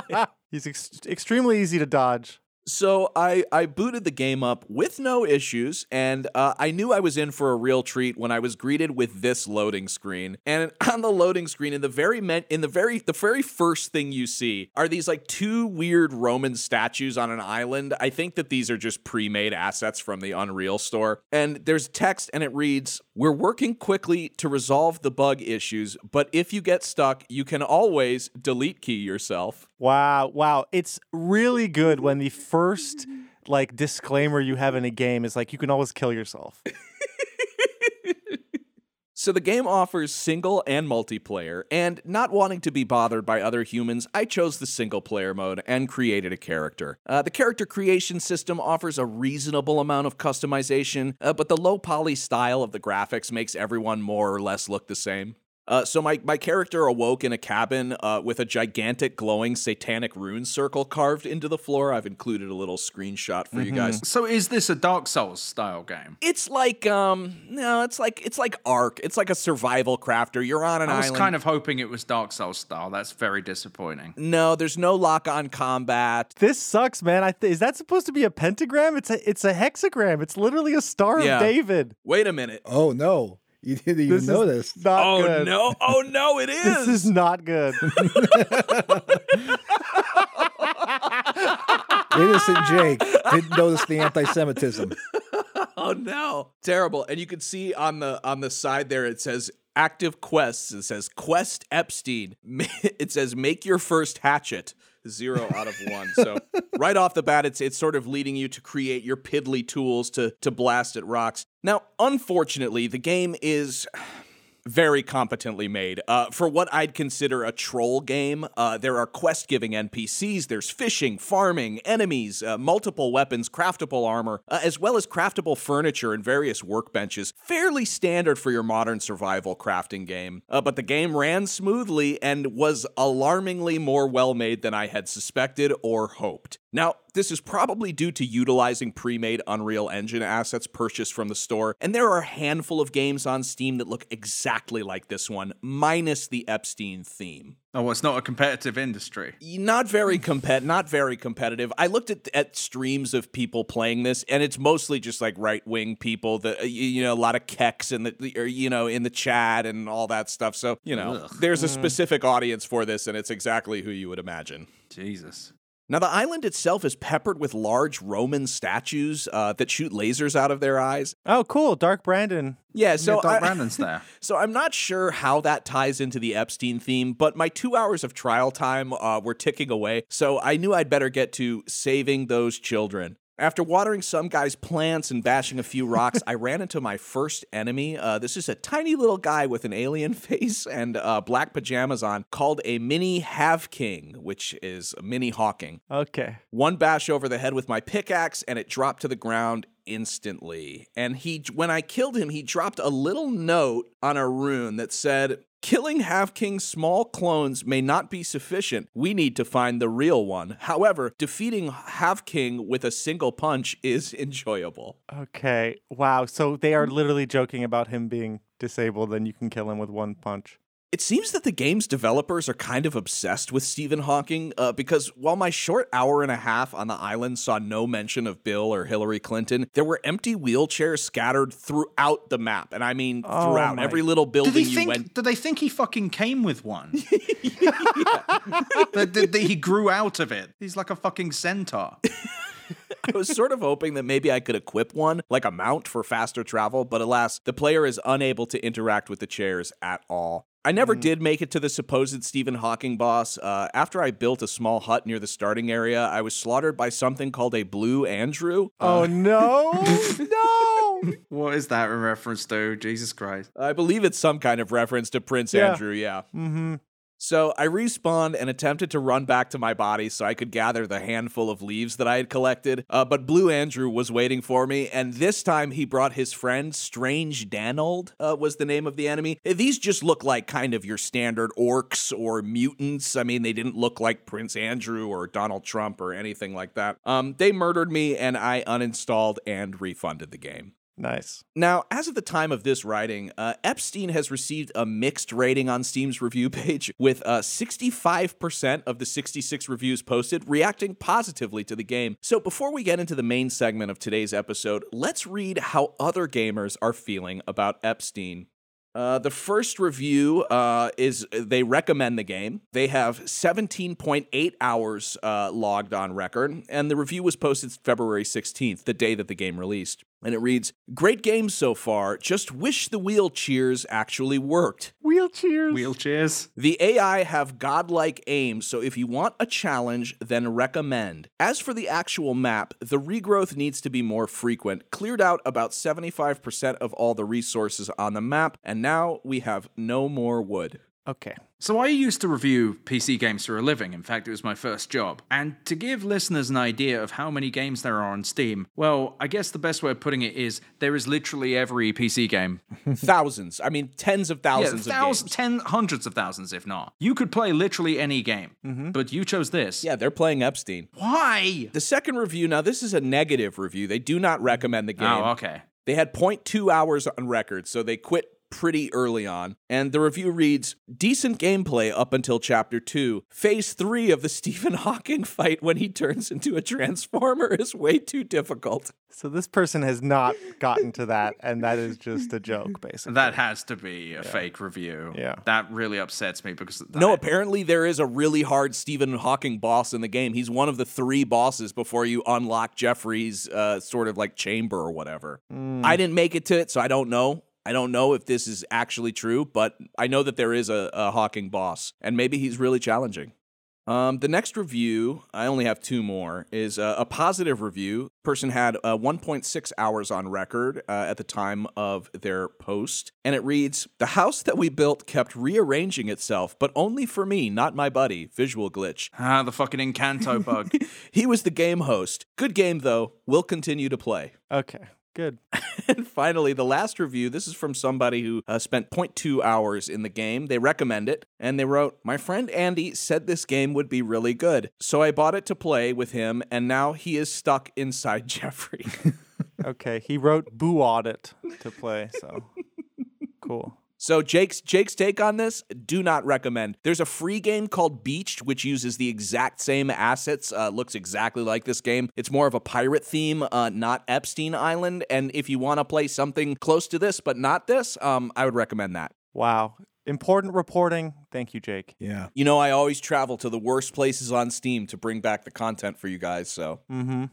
he's ex- extremely easy to dodge. So I, I booted the game up with no issues, and uh, I knew I was in for a real treat when I was greeted with this loading screen. And on the loading screen, in the very men- in the very the very first thing you see are these like two weird Roman statues on an island. I think that these are just pre-made assets from the Unreal store. And there's text, and it reads, "We're working quickly to resolve the bug issues, but if you get stuck, you can always delete key yourself." Wow, wow. It's really good when the first like disclaimer you have in a game is like you can always kill yourself. So the game offers single and multiplayer, and not wanting to be bothered by other humans, I chose the single player mode and created a character. Uh, the character creation system offers a reasonable amount of customization, uh, but the low poly style of the graphics makes everyone more or less look the same. Uh, so my, my character awoke in a cabin uh, with a gigantic glowing satanic rune circle carved into the floor. I've included a little screenshot for you guys. so is this a Dark Souls style game? It's like um no, it's like it's like Ark. It's like a survival crafter. You're on an island. I was island. kind of hoping it was Dark Souls style. That's very disappointing. no, there's no lock on combat. This sucks, man. I th- is that supposed to be a pentagram? It's a it's a hexagram. It's literally a star Yeah. of David. Wait a minute. Oh no, you didn't even This know is this. not Oh good. no. Oh no, it is. This is not good. Innocent Jake didn't notice the anti-Semitism. oh no. Terrible. And you can see on the on the side there it says active quests. It says Quest Epstein. It says make your first hatchet. Zero out of one. So right off the bat, it's it's sort of leading you to create your piddly tools to to blast at rocks. Now, unfortunately, the game is very competently made. Uh, for what I'd consider a troll game, uh, there are quest giving NPCs, there's fishing, farming, enemies, uh, multiple weapons, craftable armor, uh, as well as craftable furniture and various workbenches. Fairly standard for your modern survival crafting game. Uh, but the game ran smoothly and was alarmingly more well made than I had suspected or hoped. Now, this is probably due to utilizing pre made Unreal Engine assets purchased from the store, and there are a handful of games on Steam that look exactly like this one, minus the Epstein theme. Oh, it's not a competitive industry. Not very compet, not very competitive. I looked at at streams of people playing this, and it's mostly just like right wing people. That uh, you you know, a lot of keks in the or, you know in the chat and all that stuff. So you know, there's a specific audience for this, and it's exactly who you would imagine. Jesus. Now, the island itself is peppered with large Roman statues uh, that shoot lasers out of their eyes. oh, cool. Dark Brandon. Yeah, so yeah, Doc I- Brandon's there. So I'm not sure how that ties into the Epstein theme, but my two hours of trial time uh, were ticking away, so I knew I'd better get to saving those children. After watering some guy's plants and bashing a few rocks, I ran into my first enemy. Uh, this is a tiny little guy with an alien face and uh, black pajamas on, called a mini Have King, which is mini Hawking. Okay. One bash over the head with my pickaxe, and it dropped to the ground instantly. And he, when I killed him, he dropped a little note on a rune that said, Killing Half King's small clones may not be sufficient. We need to find the real one. However, defeating Half King with a single punch is enjoyable. Okay. Wow. So they are literally joking about him being disabled, and you can kill him with one punch. It seems that the game's developers are kind of obsessed with Stephen Hawking uh, because while my short hour and a half on the island saw no mention of Bill or Hillary Clinton, there were empty wheelchairs scattered throughout the map. And I mean, Oh throughout my- every little building you think? went. Did they think he fucking came with one? that, that- that he grew out of it. He's like a fucking centaur. I was sort of hoping that maybe I could equip one, like a mount for faster travel, but alas, the player is unable to interact with the chairs at all. I never did make it to the supposed Stephen Hawking boss. Uh, after I built a small hut near the starting area, I was slaughtered by something called a Blue Andrew. Oh Uh, no, no! what is that in reference to? Jesus Christ. I believe it's some kind of reference to Prince Yeah. Andrew, yeah. Mm-hmm. So I respawned and attempted to run back to my body so I could gather the handful of leaves that I had collected. Uh, but Blue Andrew was waiting for me, and this time he brought his friend. Strange Danold uh, was the name of the enemy. Uh, These just look like kind of your standard orcs or mutants. I mean, they didn't look like Prince Andrew or Donald Trump or anything like that. Um, they murdered me, and I uninstalled and refunded the game. Nice. Now, as of the time of this writing, uh, Epstein has received a mixed rating on Steam's review page, with uh, 65% of the 66 reviews posted reacting positively to the game. So, before we get into the main segment of today's episode, let's read how other gamers are feeling about Epstein. Uh, the first review uh, is they recommend the game. They have 17.8 hours uh, logged on record, and the review was posted February 16th, the day that the game released. And it reads Great game so far, just wish the wheelchairs actually worked. Wheelchairs. Wheelchairs. The AI have godlike aim, so if you want a challenge, then recommend. As for the actual map, the regrowth needs to be more frequent. Cleared out about 75% of all the resources on the map, and now we have no more wood. Okay. So I used to review PC games for a living. In fact, it was my first job. And to give listeners an idea of how many games there are on Steam, well, I guess the best way of putting it is there is literally every PC game. thousands. I mean, tens of thousands yeah, of thousands, ten, hundreds of thousands, if not. You could play literally any game, mm-hmm. but you chose this. Yeah, they're playing Epstein. Why? The second review, now this is a negative review. They do not recommend the oh, game. Oh, okay. They had 0.2 hours on record, so they quit pretty early on. And the review reads Decent gameplay up until chapter 2. Phase 3 of the Stephen Hawking fight when he turns into a transformer is way too difficult. So this person has not gotten to that, and that is just a joke, basically. That has to be a fake review. Yeah. That really upsets me because No, apparently there is a really hard Stephen Hawking boss in the game. He's one of the three bosses before you unlock Jeffrey's uh, sort of like chamber or whatever. I didn't make it to it, so I don't know. I don't know if this is actually true, but I know that there is a, a Hawking boss, and maybe he's really challenging. Um, the next review, I only have two more, is uh, a positive review. Person had uh, 1.6 hours on record uh, at the time of their post, and it reads The house that we built kept rearranging itself, but only for me, not my buddy. Visual glitch. Ah, the fucking Encanto bug. He was the game host. Good game, though. We'll continue to play. Okay. Good. And finally, the last review this is from somebody who uh, spent 0.2 hours in the game. They recommend it, and they wrote My friend Andy said this game would be really good. So I bought it to play with him, and now he is stuck inside Jeffrey. Okay. He wrote Boo Audit to play, so cool. So Jake's Jake's take on this, do not recommend. There's a free game called Beached, which uses the exact same assets, uh, looks exactly like this game. It's more of a pirate theme, uh, not Epstein Island. And if you want to play something close to this but not this, um, I would recommend that. Wow. Important reporting. Thank you, Jake. Yeah. You know, I always travel to the worst places on Steam to bring back the content for you guys. So Mm-hmm.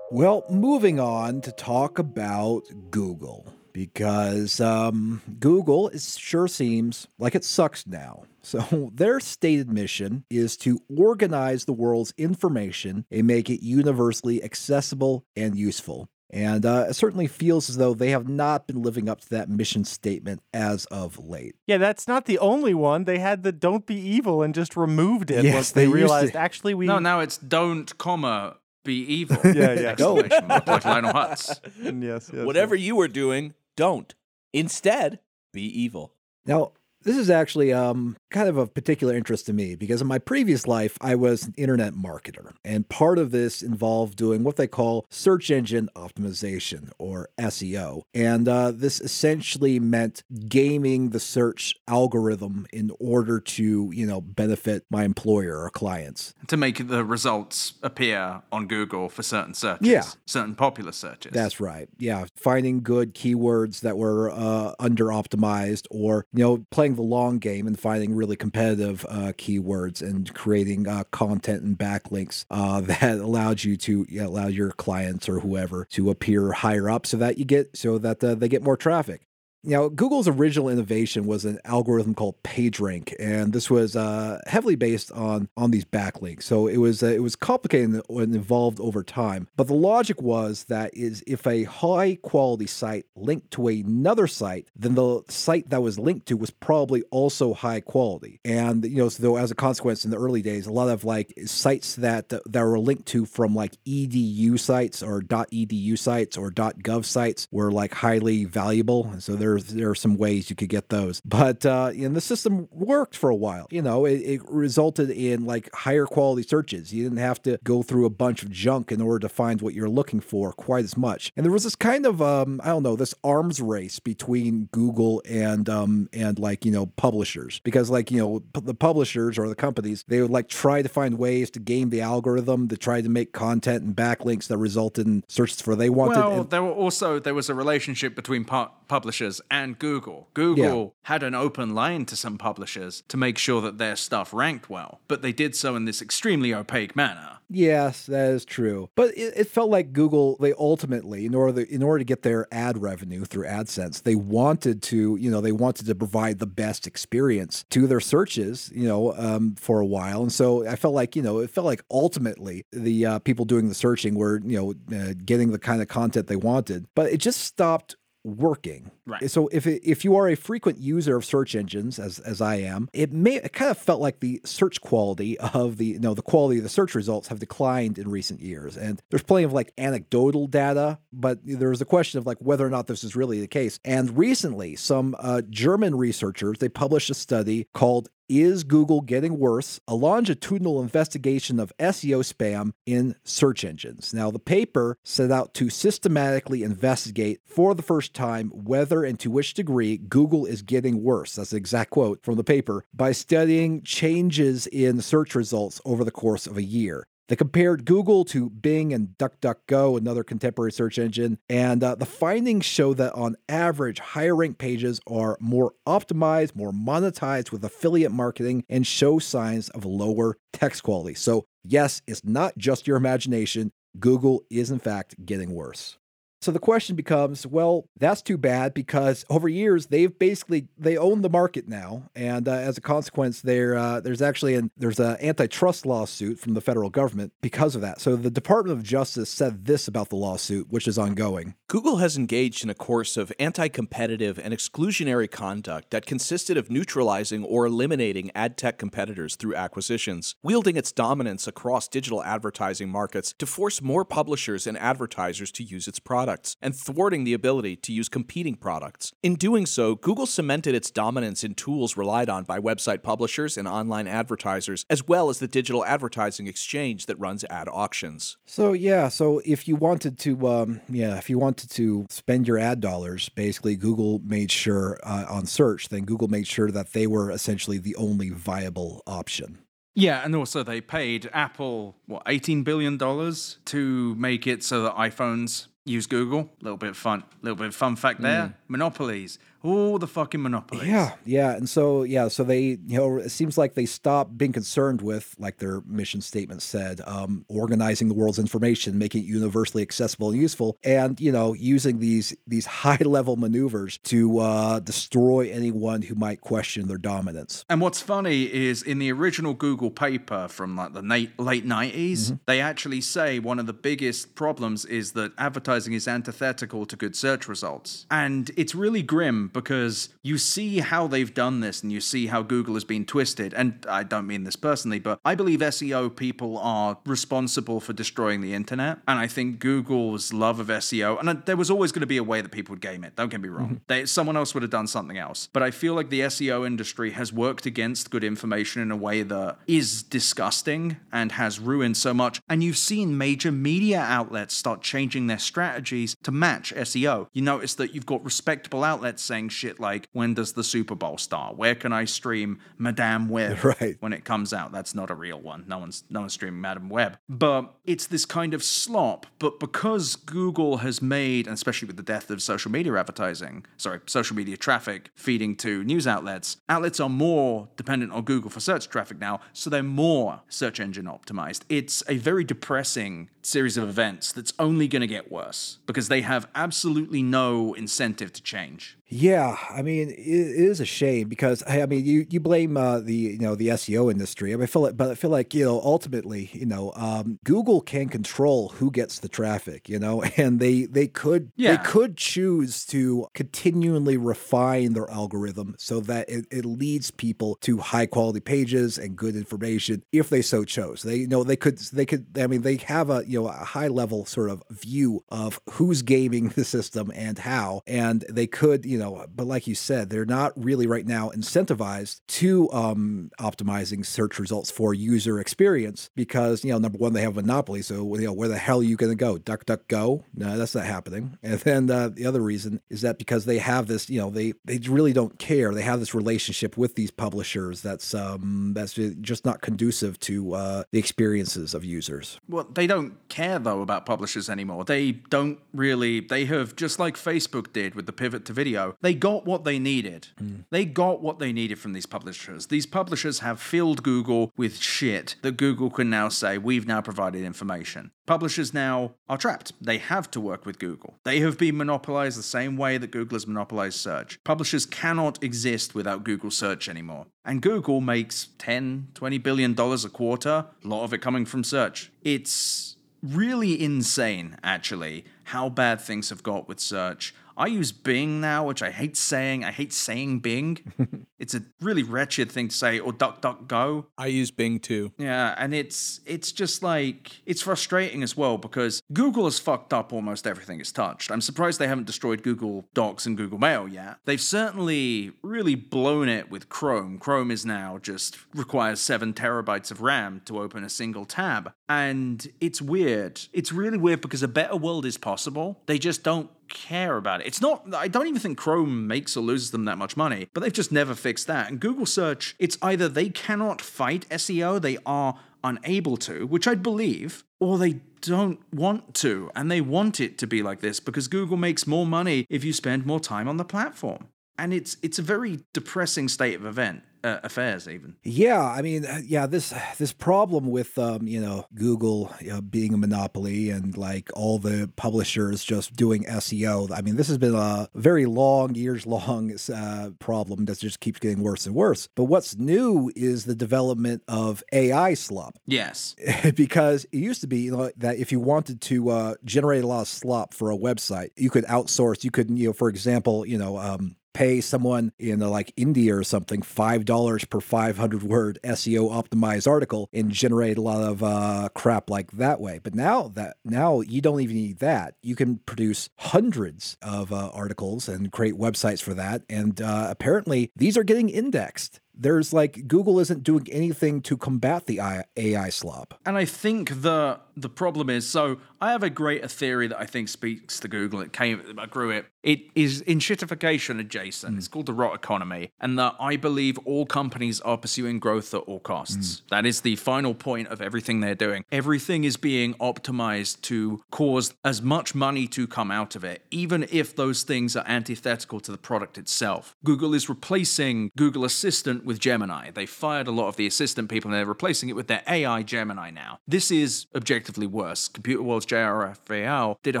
Well, moving on to talk about Google because um, Google is, sure seems like it sucks now. So, their stated mission is to organize the world's information and make it universally accessible and useful. And uh, it certainly feels as though they have not been living up to that mission statement as of late. Yeah, that's not the only one. They had the "Don't be evil" and just removed it Yes, once they, they used to- realized actually we. no, now it's don't, comma, be evil. Yeah, yeah. Exclamation mark, like Lionel Hutz. yes, yes. whatever you were doing, don't. Instead, be evil. Now, This is actually um, kind of of particular interest to me because in my previous life, I was an internet marketer. And part of this involved doing what they call search engine optimization or SEO. And uh, this essentially meant gaming the search algorithm in order to, you know, benefit my employer or clients. To make the results appear on Google for certain searches. Yeah. Certain popular searches. That's right. Yeah. Finding good keywords that were uh, under optimized or, you know, playing the long game and finding really competitive uh, keywords and creating uh, content and backlinks uh, that allowed you to yeah, allow your clients or whoever to appear higher up so that you get so that uh, they get more traffic. Know, Google's original innovation was an algorithm called PageRank, and this was uh, heavily based on on these backlinks. So it was uh, it was complicated and evolved over time. But the logic was that is if a high quality site linked to another site, then the site that was linked to was probably also high quality. And you know, so as a consequence, in the early days, a lot of like sites that that were linked to from like edu sites or .edu sites or .gov sites were like highly valuable. And so there there are some ways you could get those. But uh, and the system worked for a while. You know, it, it resulted in like higher quality searches. You didn't have to go through a bunch of junk in order to find what you're looking for quite as much. And there was this kind of um, I don't know this arms race between Google and um, and like you know publishers because like you know p- the publishers or the companies they would like try to find ways to game the algorithm to try to make content and backlinks that resulted in searches for they wanted. Well, and- there were also there was a relationship between pu- publishers and Google. Google had an open line to some publishers to make sure that their stuff ranked well, but they did so in this extremely opaque manner. Yes, that is true. But it, it felt like Google, they ultimately, in order in order to get their ad revenue through AdSense, they wanted to, you know, they wanted to provide the best experience to their searches, you know, um, for a while. And so I felt like, you know, it felt like ultimately the uh, people doing the searching were, you know, uh, getting the kind of content they wanted, but it just stopped working. Right. So if it, if you are a frequent user of search engines, as as I am, it may it kind of felt like the search quality of the know the quality of the search results have declined in recent years. And there's plenty of like anecdotal data, but there's a question of like whether or not this is really the case. And recently, some uh, German researchers they published a study called is Google getting worse? A longitudinal investigation of SEO spam in search engines. Now, the paper set out to systematically investigate for the first time whether and to which degree Google is getting worse. That's the exact quote from the paper by studying changes in search results over the course of a year. They compared Google to Bing and DuckDuckGo, another contemporary search engine, and uh, the findings show that on average, higher ranked pages are more optimized, more monetized with affiliate marketing, and show signs of lower text quality. So, yes, it's not just your imagination. Google is, in fact, getting worse. So the question becomes, well, that's too bad because over years they've basically they own the market now, and uh, as a consequence, there uh, there's actually an there's an antitrust lawsuit from the federal government because of that. So the Department of Justice said this about the lawsuit, which is ongoing. Google has engaged in a course of anti competitive and exclusionary conduct that consisted of neutralizing or eliminating ad tech competitors through acquisitions, wielding its dominance across digital advertising markets to force more publishers and advertisers to use its products, and thwarting the ability to use competing products. In doing so, Google cemented its dominance in tools relied on by website publishers and online advertisers, as well as the digital advertising exchange that runs ad auctions. So yeah, so if you wanted to, um, yeah, if you wanted to spend your ad dollars, basically Google made sure uh, on search, then Google made sure that they were essentially the only viable option. Yeah, and also they paid Apple what eighteen billion dollars to make it so that iPhones use Google. A little bit of fun, A little bit of fun fact there. Hmm. Monopolies, all the fucking monopolies. Yeah, yeah, and so yeah, so they you know it seems like they stopped being concerned with like their mission statement said, um, organizing the world's information, making it universally accessible and useful, and you know using these these high level maneuvers to uh, destroy anyone who might question their dominance. And what's funny is in the original Google paper from like the na- late 90s, they actually say one of the biggest problems is that advertising is antithetical to good search results. And it's really grim him because you see how they've done this and you see how Google has been twisted. And I don't mean this personally, but I believe SEO people are responsible for destroying the internet. And I think Google's love of SEO, and there was always going to be a way that people would game it. Don't get me wrong. Mm-hmm. They, someone else would have done something else. But I feel like the SEO industry has worked against good information in a way that is disgusting and has ruined so much. And you've seen major media outlets start changing their strategies to match SEO. You notice that you've got respectable outlets saying shit like, when does the Super Bowl start? Where can I stream Madame Web Right. when it comes out? That's not a real one. No one's no one's streaming Madame Web. But it's this kind of slop. But because Google has made, and especially with the death of social media advertising, sorry, social media traffic feeding to news outlets, outlets are more dependent on Google for search traffic now, so they're more search engine optimized. It's a very depressing series of events that's only going to get worse because they have absolutely no incentive to change. Yeah, I mean, it, is a shame because I mean, you you blame uh, the you know the SEO industry. I, mean, I feel like, but I feel like you know, ultimately, you know, um, Google can control who gets the traffic, you know, and they they could Yeah. they could choose to continually refine their algorithm so that it, it leads people to high quality pages and good information if they so chose. They you know they could they could I mean they have a you know a high level sort of view of who's gaming the system and how, and they could you know but like you said they're not really right now incentivized to um, optimizing search results for user experience because you know number one they have a monopoly. So you know where the hell are you going to go? Duck duck go? No that's not happening. And then uh, the other reason is that because they have this you know they they really don't care. They have this relationship with these publishers that's um that's just not conducive to uh, the experiences of users. Well, they don't care though about publishers anymore. They don't really. They have just like Facebook did with the pivot to video. They got what they needed. Hmm. They got what they needed from these publishers. These publishers have filled Google with shit that Google can now say we've now provided information. Publishers now are trapped. They have to work with Google. They have been monopolized the same way that Google has monopolized search. Publishers cannot exist without Google search anymore. And Google makes 10, 20 billion dollars a quarter, a lot of it coming from search. It's really insane, actually, how bad things have got with search. I use Bing now, which I hate saying. I hate saying Bing. it's a really wretched thing to say, or DuckDuckGo. I use Bing too. Yeah, and it's it's just like it's frustrating as well because Google has fucked up almost everything it's touched. I'm surprised they haven't destroyed Google Docs and Google Mail yet. They've certainly really blown it with Chrome. Chrome is now just requires 7 terabytes of RAM to open a single tab. And it's weird. It's really weird because a better world is possible. They just don't care about it. It's not, I don't even think Chrome makes or loses them that much money, but they've just never fixed that. And Google search, it's either they cannot fight SEO, they are unable to, which I believe, or they don't want to. And they want it to be like this because Google makes more money if you spend more time on the platform. And it's it's a very depressing state of event uh, affairs even. Yeah, I mean, uh, yeah, this this problem with um, you know Google you know, being a monopoly and like all the publishers just doing SEO. I mean, this has been a very long, years long uh, problem that just keeps getting worse and worse. But what's new is the development of AI slop. Yes. because it used to be you know, that if you wanted to uh, generate a lot of slop for a website, you could outsource. You could, you know, for example, you know, um, pay someone in uh, like India or something five dollars per five hundred word SEO optimized article and generate a lot of uh, crap like that way. But now that now you don't even need that. You can produce hundreds of uh, articles and create websites for that. And uh, apparently these are getting indexed. There's like Google isn't doing anything to combat the AI slop. And I think the the problem is so I have a greater theory that I think speaks to Google. It came I grew it. It is enshittification adjacent. It's hmm. called the rot economy. And that I believe all companies are pursuing growth at all costs. Hmm. That is the final point of everything they're doing. Everything is being optimized to cause as much money to come out of it, even if those things are antithetical to the product itself. Google is replacing Google Assistant with Gemini. They fired a lot of the assistant people and they're replacing it with their AI Gemini now. This is objectively worse. Computerworld's JR Raphael did a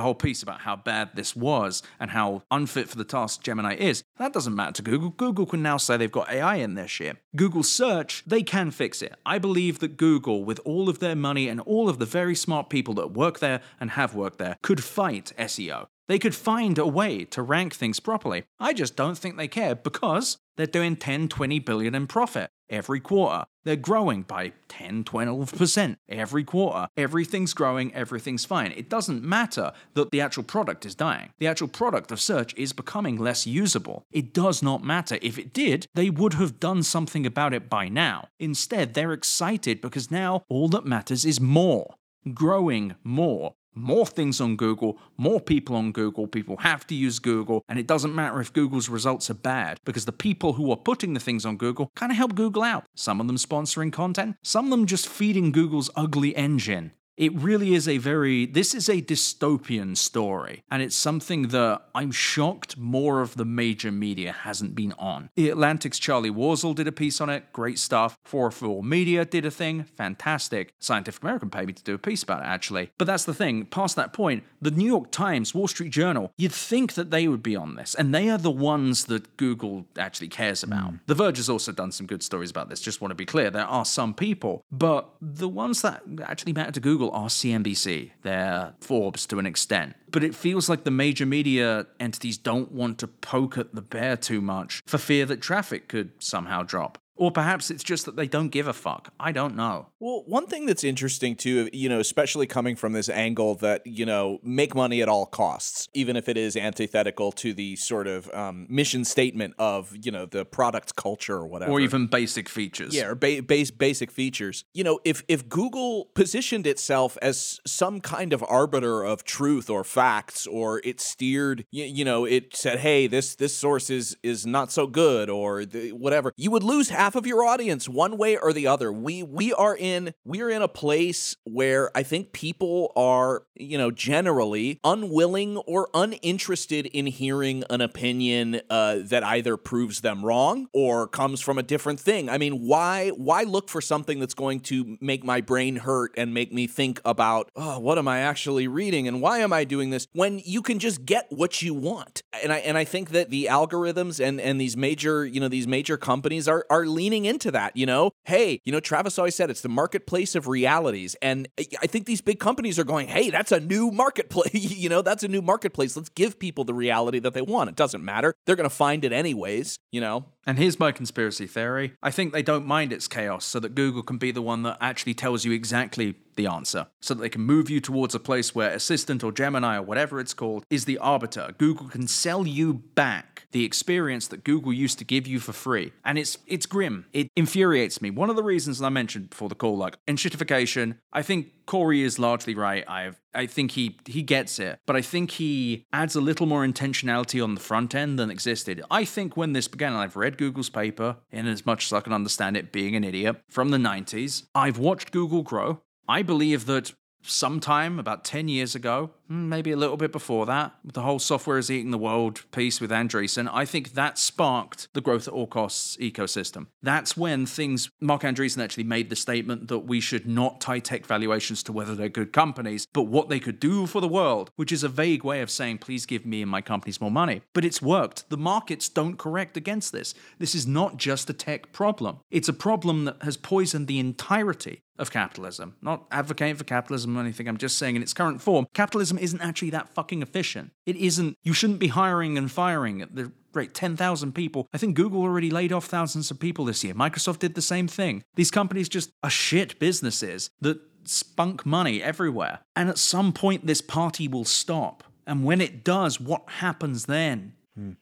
whole piece about how bad this was and how unfit for the task Gemini is. That doesn't matter to Google. Google can now say they've got AI in their shit. Google Search, they can fix it. I believe that Google, with all of their money and all of the very smart people that work there and have worked there, could fight SEO. They could find a way to rank things properly. I just don't think they care because they're doing 10, 20 billion in profit every quarter. They're growing by 10, 12% every quarter. Everything's growing, everything's fine. It doesn't matter that the actual product is dying. The actual product of search is becoming less usable. It does not matter. If it did, they would have done something about it by now. Instead, they're excited because now all that matters is more. Growing more more things on Google, more people on Google. People have to use Google, and it doesn't matter if Google's results are bad because the people who are putting the things on Google kind of help Google out. Some of them sponsoring content, some of them just feeding Google's ugly engine. It really is a very, this is a dystopian story, and it's something that I'm shocked more of the major media hasn't been on. The Atlantic's Charlie Warzel did a piece on it, great stuff. 404 Media did a thing, fantastic. Scientific American paid me to do a piece about it, actually. But that's the thing, past that point, the New York Times, Wall Street Journal, you'd think that they would be on this, and they are the ones that Google actually cares about. Hmm. The Verge has also done some good stories about this, just want to be clear. There are some people, but the ones that actually matter to Google are CNBC, they're Forbes to an extent. But it feels like the major media entities don't want to poke at the bear too much for fear that traffic could somehow drop. Or perhaps it's just that they don't give a fuck. I don't know. Well, one thing that's interesting too, you know, especially coming from this angle that, you know, make money at all costs, even if it is antithetical to the sort of um, mission statement of, you know, the product culture or whatever. Or even basic features. Yeah, or ba- base basic features. You know, if if Google positioned itself as some kind of arbiter of truth or facts, or it steered, you, you know, it said, "Hey, this this source is is not so good," or the, whatever, you would lose half of your audience one way or the other. We we are in we are in a place where I think people are, you know, generally unwilling or uninterested in hearing an opinion uh, that either proves them wrong or comes from a different thing. I mean, why why look for something that's going to make my brain hurt and make me think about, oh, what am I actually reading and why am I doing this when you can just get what you want? And I and I think that the algorithms and and these major, you know, these major companies are are leaning into that, you know? Hey, you know, Travis always said it's the marketplace of realities and I- think these big companies are going, "Hey, that's a new marketplace, you know, that's a new marketplace. Let's give people the reality that they want. It doesn't matter. They're going to find it anyways, you know." And here's my conspiracy theory. I think they don't mind its chaos so that Google can be the one that actually tells you exactly the answer. So that they can move you towards a place where Assistant or Gemini or whatever it's called is the arbiter. Google can sell you back the experience that Google used to give you for free. And it's it's grim. It infuriates me. One of the reasons I mentioned before the call, like enshittification, I think Cory is largely right. I I think he he gets it, but I think he adds a little more intentionality on the front end than existed. I think when this began, and I've read Google's paper in as much as I can understand it, being an idiot from the 90s. I've watched Google grow. I believe that sometime about 10 years ago, Mm, maybe a little bit before that, the whole software is eating the world piece with Andreessen, I think that sparked the growth at all costs ecosystem. That's when things, Marc Andreessen actually made the statement that we should not tie tech valuations to whether they're good companies, but what they could do for the world, which is a vague way of saying, please give me and my companies more money. But it's worked. The markets don't correct against this. This is not just a tech problem, it's a problem that has poisoned the entirety of capitalism. Not advocating for capitalism or anything, I'm just saying in its current form, capitalism isn't actually that fucking efficient. It isn't, you shouldn't be hiring and firing at the rate 10,000 people. I think Google already laid off thousands of people this year. Microsoft did the same thing. These companies just are shit businesses that spunk money everywhere. And at some point, this party will stop. And when it does, what happens then?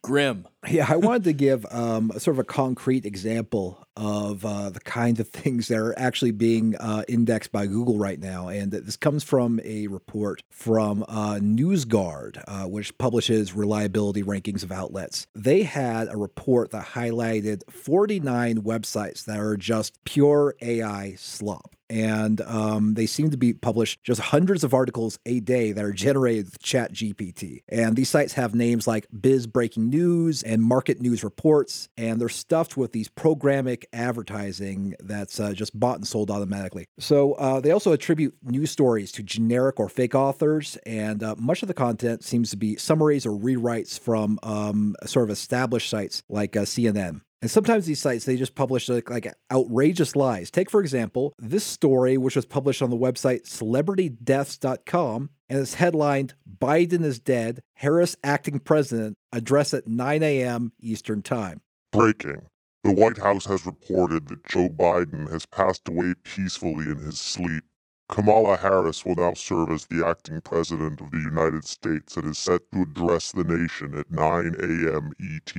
Grim. Yeah, I wanted to give um, sort of a concrete example of uh, the kinds of things that are actually being uh, indexed by Google right now. And this comes from a report from uh, NewsGuard, uh, which publishes reliability rankings of outlets. They had a report that highlighted 49 websites that are just pure AI slop and um, they seem to be published just hundreds of articles a day that are generated with Chat GPT. And these sites have names like Biz Breaking News and Market News Reports, and they're stuffed with these programmatic advertising that's uh, just bought and sold automatically. So uh, they also attribute news stories to generic or fake authors, and uh, much of the content seems to be summaries or rewrites from um, sort of established sites like uh, CNN. And sometimes these sites they just publish like, like outrageous lies. Take for example this story, which was published on the website celebritydeaths.com, and it's headlined "Biden is dead. Harris acting president. Address at 9 a.m. Eastern Time." Breaking. The White House has reported that Joe Biden has passed away peacefully in his sleep. Kamala Harris will now serve as the acting president of the United States and is set to address the nation at 9 a.m. ET.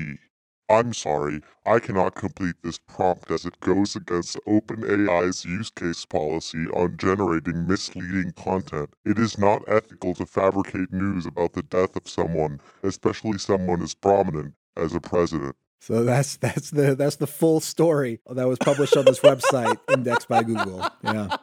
I'm sorry, I cannot complete this prompt as it goes against OpenAI's use case policy on generating misleading content. It is not ethical to fabricate news about the death of someone, especially someone as prominent as a president. So that's that's the that's the full story that was published on this website, indexed by Google. Yeah.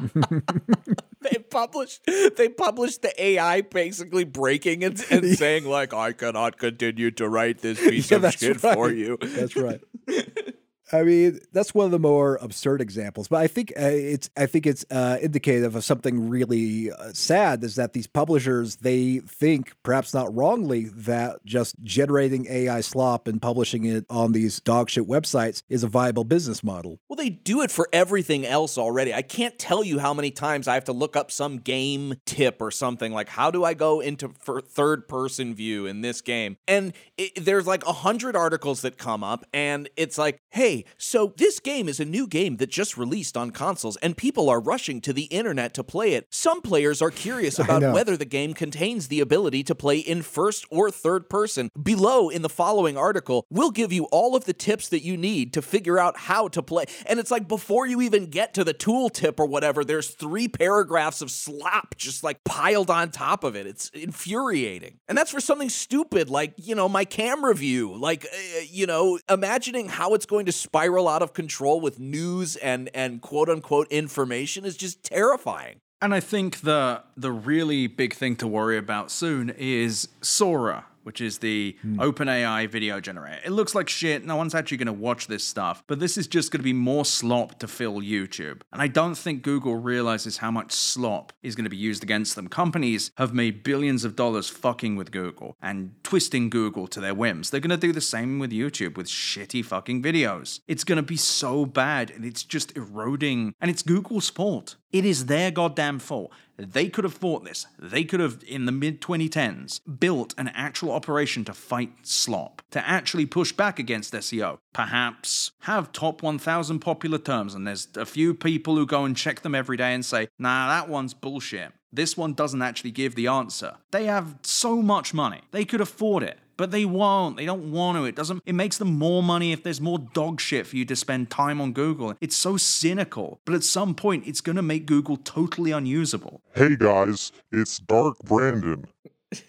they published they published the AI basically breaking and, and saying like I cannot continue to write this piece Yeah, of shit right. for you. That's right. I mean, that's one of the more absurd examples, but I think uh, it's I think it's uh, indicative of something really uh, sad. Is that these publishers they think, perhaps not wrongly, that just generating AI slop and publishing it on these dogshit websites is a viable business model. Well, they do it for everything else already. I can't tell you how many times I have to look up some game tip or something like how do I go into third person view in this game, and it, there's like a hundred articles that come up, and it's like, hey, so this game is a new game that just released on consoles, and people are rushing to the internet to play it. Some players are curious about whether the game contains the ability to play in first or third person. Below in the following article, we'll give you all of the tips that you need to figure out how to play. And it's like before you even get to the tool tip or whatever, there's three paragraphs of slop just like piled on top of it. It's infuriating. And that's for something stupid like, you know, my camera view. Like, uh, you know, imagining how it's going to spiral out of control with news and and quote unquote information is just terrifying. And I think the the really big thing to worry about soon is Sora, which is the hmm. OpenAI video generator. It looks like shit. No one's actually going to watch this stuff, but this is just going to be more slop to fill YouTube. And I don't think Google realizes how much slop is going to be used against them. Companies have made billions of dollars fucking with Google and twisting Google to their whims. They're going to do the same with YouTube with shitty fucking videos. It's going to be so bad and it's just eroding. And it's Google's fault. It is their goddamn fault. They could have fought this. They could have, in the mid 2010s, built an actual operation to fight slop, to actually push back against SEO. Perhaps have top 1,000 popular terms, and there's a few people who go and check them every day and say, nah, that one's bullshit. This one doesn't actually give the answer. They have so much money. They could afford it. But they won't. They don't want to. It doesn't it makes them more money if there's more dog shit for you to spend time on Google. It's so cynical. But at some point it's gonna make Google totally unusable. Hey guys, it's Dark Brandon.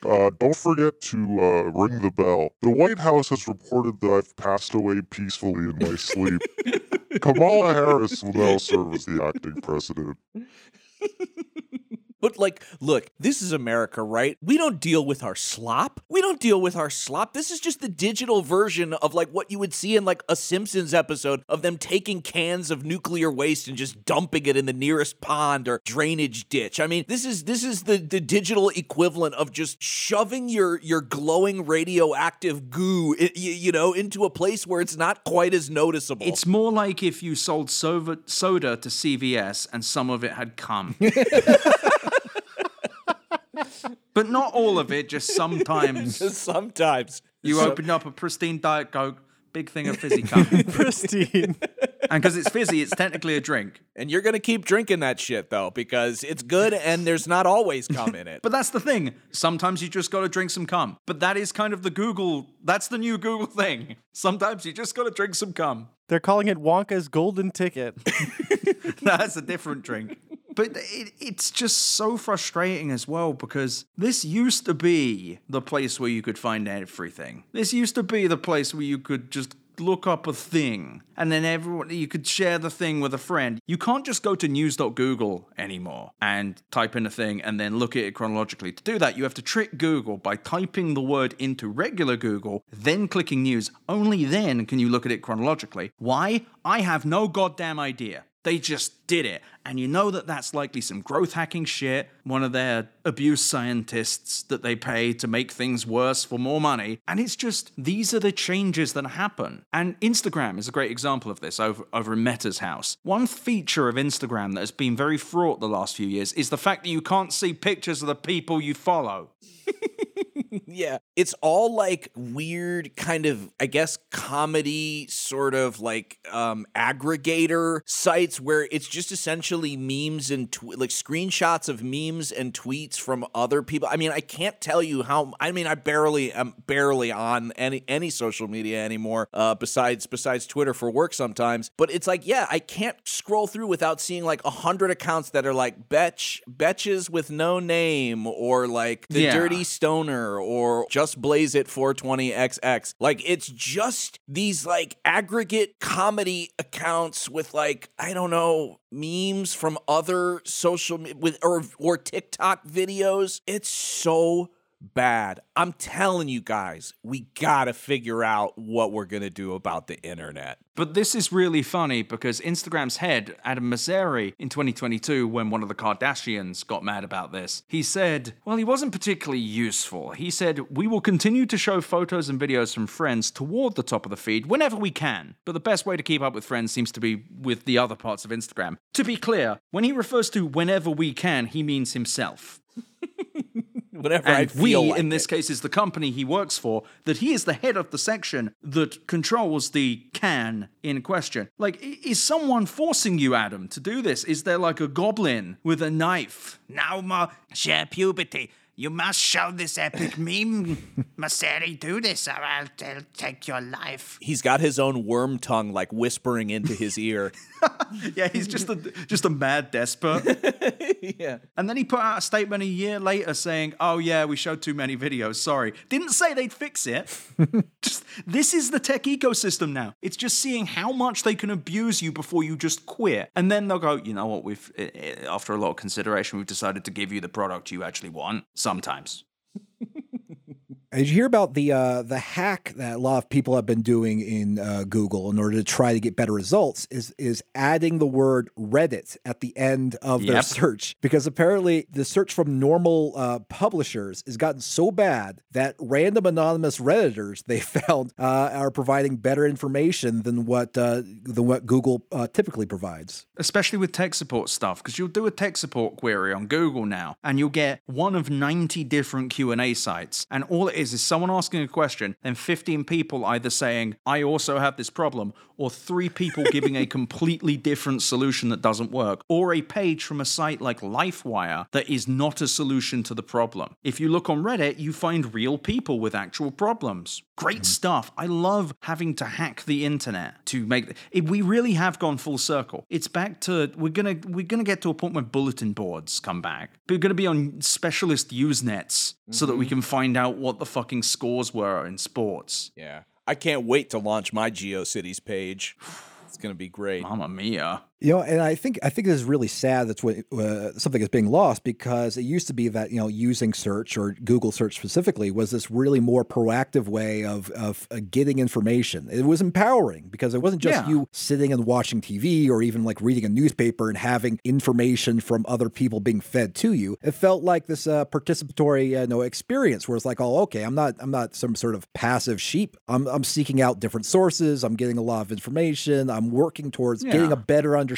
Uh, don't forget to uh, ring the bell. The White House has reported that I've passed away peacefully in my sleep. Kamala Harris will now serve as the acting president. But like, look, this is America, right? We don't deal with our slop. We don't deal with our slop. This is just the digital version of like what you would see in like a Simpsons episode of them taking cans of nuclear waste and just dumping it in the nearest pond or drainage ditch. I mean, this is this is the the digital equivalent of just shoving your your glowing radioactive goo, i- y- you know, into a place where it's not quite as noticeable. It's more like if you sold soda, soda to CVS and some of it had cum. but not all of it, just sometimes. Just sometimes. You So- opened up a pristine Diet Coke, big thing of fizzy cum. Pristine. and because it's fizzy, it's technically a drink. And you're going to keep drinking that shit though because it's good and there's not always cum in it. But that's the thing. Sometimes you just got to drink some cum. But that is kind of the Google, that's the new Google thing. Sometimes you just got to drink some cum. They're calling it Wonka's golden ticket. That's a different drink. But it, it's just so frustrating as well because this used to be the place where you could find everything. This used to be the place where you could just look up a thing and then everyone you could share the thing with a friend. You can't just go to news.google anymore and type in a thing and then look at it chronologically. To do that, you have to trick Google by typing the word into regular Google, then clicking news. Only then can you look at it chronologically. Why? I have no goddamn idea. They just did it. And you know that that's likely some growth hacking shit, one of their abuse scientists that they pay to make things worse for more money. And it's just, these are the changes that happen. And Instagram is a great example of this over, over in Meta's house. One feature of Instagram that has been very fraught the last few years is the fact that you can't see pictures of the people you follow. yeah. It's all like weird kind of I guess comedy sort of like um aggregator sites where it's just essentially memes and tw- like screenshots of memes and tweets from other people. I mean, I can't tell you how I mean, I barely am barely on any any social media anymore uh besides besides Twitter for work sometimes, but it's like yeah, I can't scroll through without seeing like a 100 accounts that are like betch betches with no name or like the Yeah. dirty stoner or just blaze it 420xx like it's just these like aggregate comedy accounts with like i don't know memes from other social with or or tiktok videos. It's so bad i'm telling you guys we gotta figure out what we're gonna do about the internet But this is really funny because Instagram's head, Adam Mosseri, in 2022, when one of the Kardashians got mad about this, he said, well, he wasn't particularly useful. He said, we will continue to show photos and videos from friends toward the top of the feed whenever we can. But the best way to keep up with friends seems to be with the other parts of Instagram. To be clear, when he refers to whenever we can, he means himself. Whatever i And we, like in this case, is the company he works for, that he is the head of the section that controls the can in question. Like, is someone forcing you, Adam, to do this? Is there like a goblin with a knife? Now, ma, share puberty. You must show this epic meme. Mosseri, do this or I'll, I'll take your life. he's got his own worm tongue like whispering into his ear yeah, he's just a just a mad despot. yeah. And then he put out a statement a year later saying, "Oh yeah, we showed too many videos. Sorry." Didn't say they'd fix it. just this is the tech ecosystem now. It's just seeing how much they can abuse you before you just quit, and then they'll go, "You know what? We've eh, eh, after a lot of consideration, we've decided to give you the product you actually want." Sometimes. Did you hear about the uh, the hack that a lot of people have been doing in uh, Google in order to try to get better results? Is is adding the word Reddit at the end of their Yep. search because apparently the search from normal uh, publishers has gotten so bad that random anonymous redditors they found uh, are providing better information than what uh, than what Google uh, typically provides. especially with tech support stuff because you'll do a tech support query on google now and you'll get one of 90 different q&a sites and all it is is someone asking a question then 15 people either saying i also have this problem or three people giving a completely different solution that doesn't work or a page from a site like lifewire that is not a solution to the problem. If you look on reddit you find real people with actual problems great stuff i love having to hack the internet to make it, we really have gone full circle it's back to we're gonna we're gonna get to a point where bulletin boards come back we're gonna be on specialist usenets so that we mm-hmm. can find out what the fucking scores were in sports Yeah. I can't wait to launch my GeoCities page. It's to be great. Mamma mia. You know, and I think I think this is really sad. That's what uh, something is being lost because it used to be that you know using search or Google search specifically was this really more proactive way of of uh, getting information. It was empowering because it wasn't just Yeah. you sitting and watching TV or even like reading a newspaper and having information from other people being fed to you. It felt like this uh, participatory uh, you know experience where it's like, oh, okay, I'm not I'm not some sort of passive sheep. I'm I'm seeking out different sources. I'm getting a lot of information. I'm working towards getting a better understanding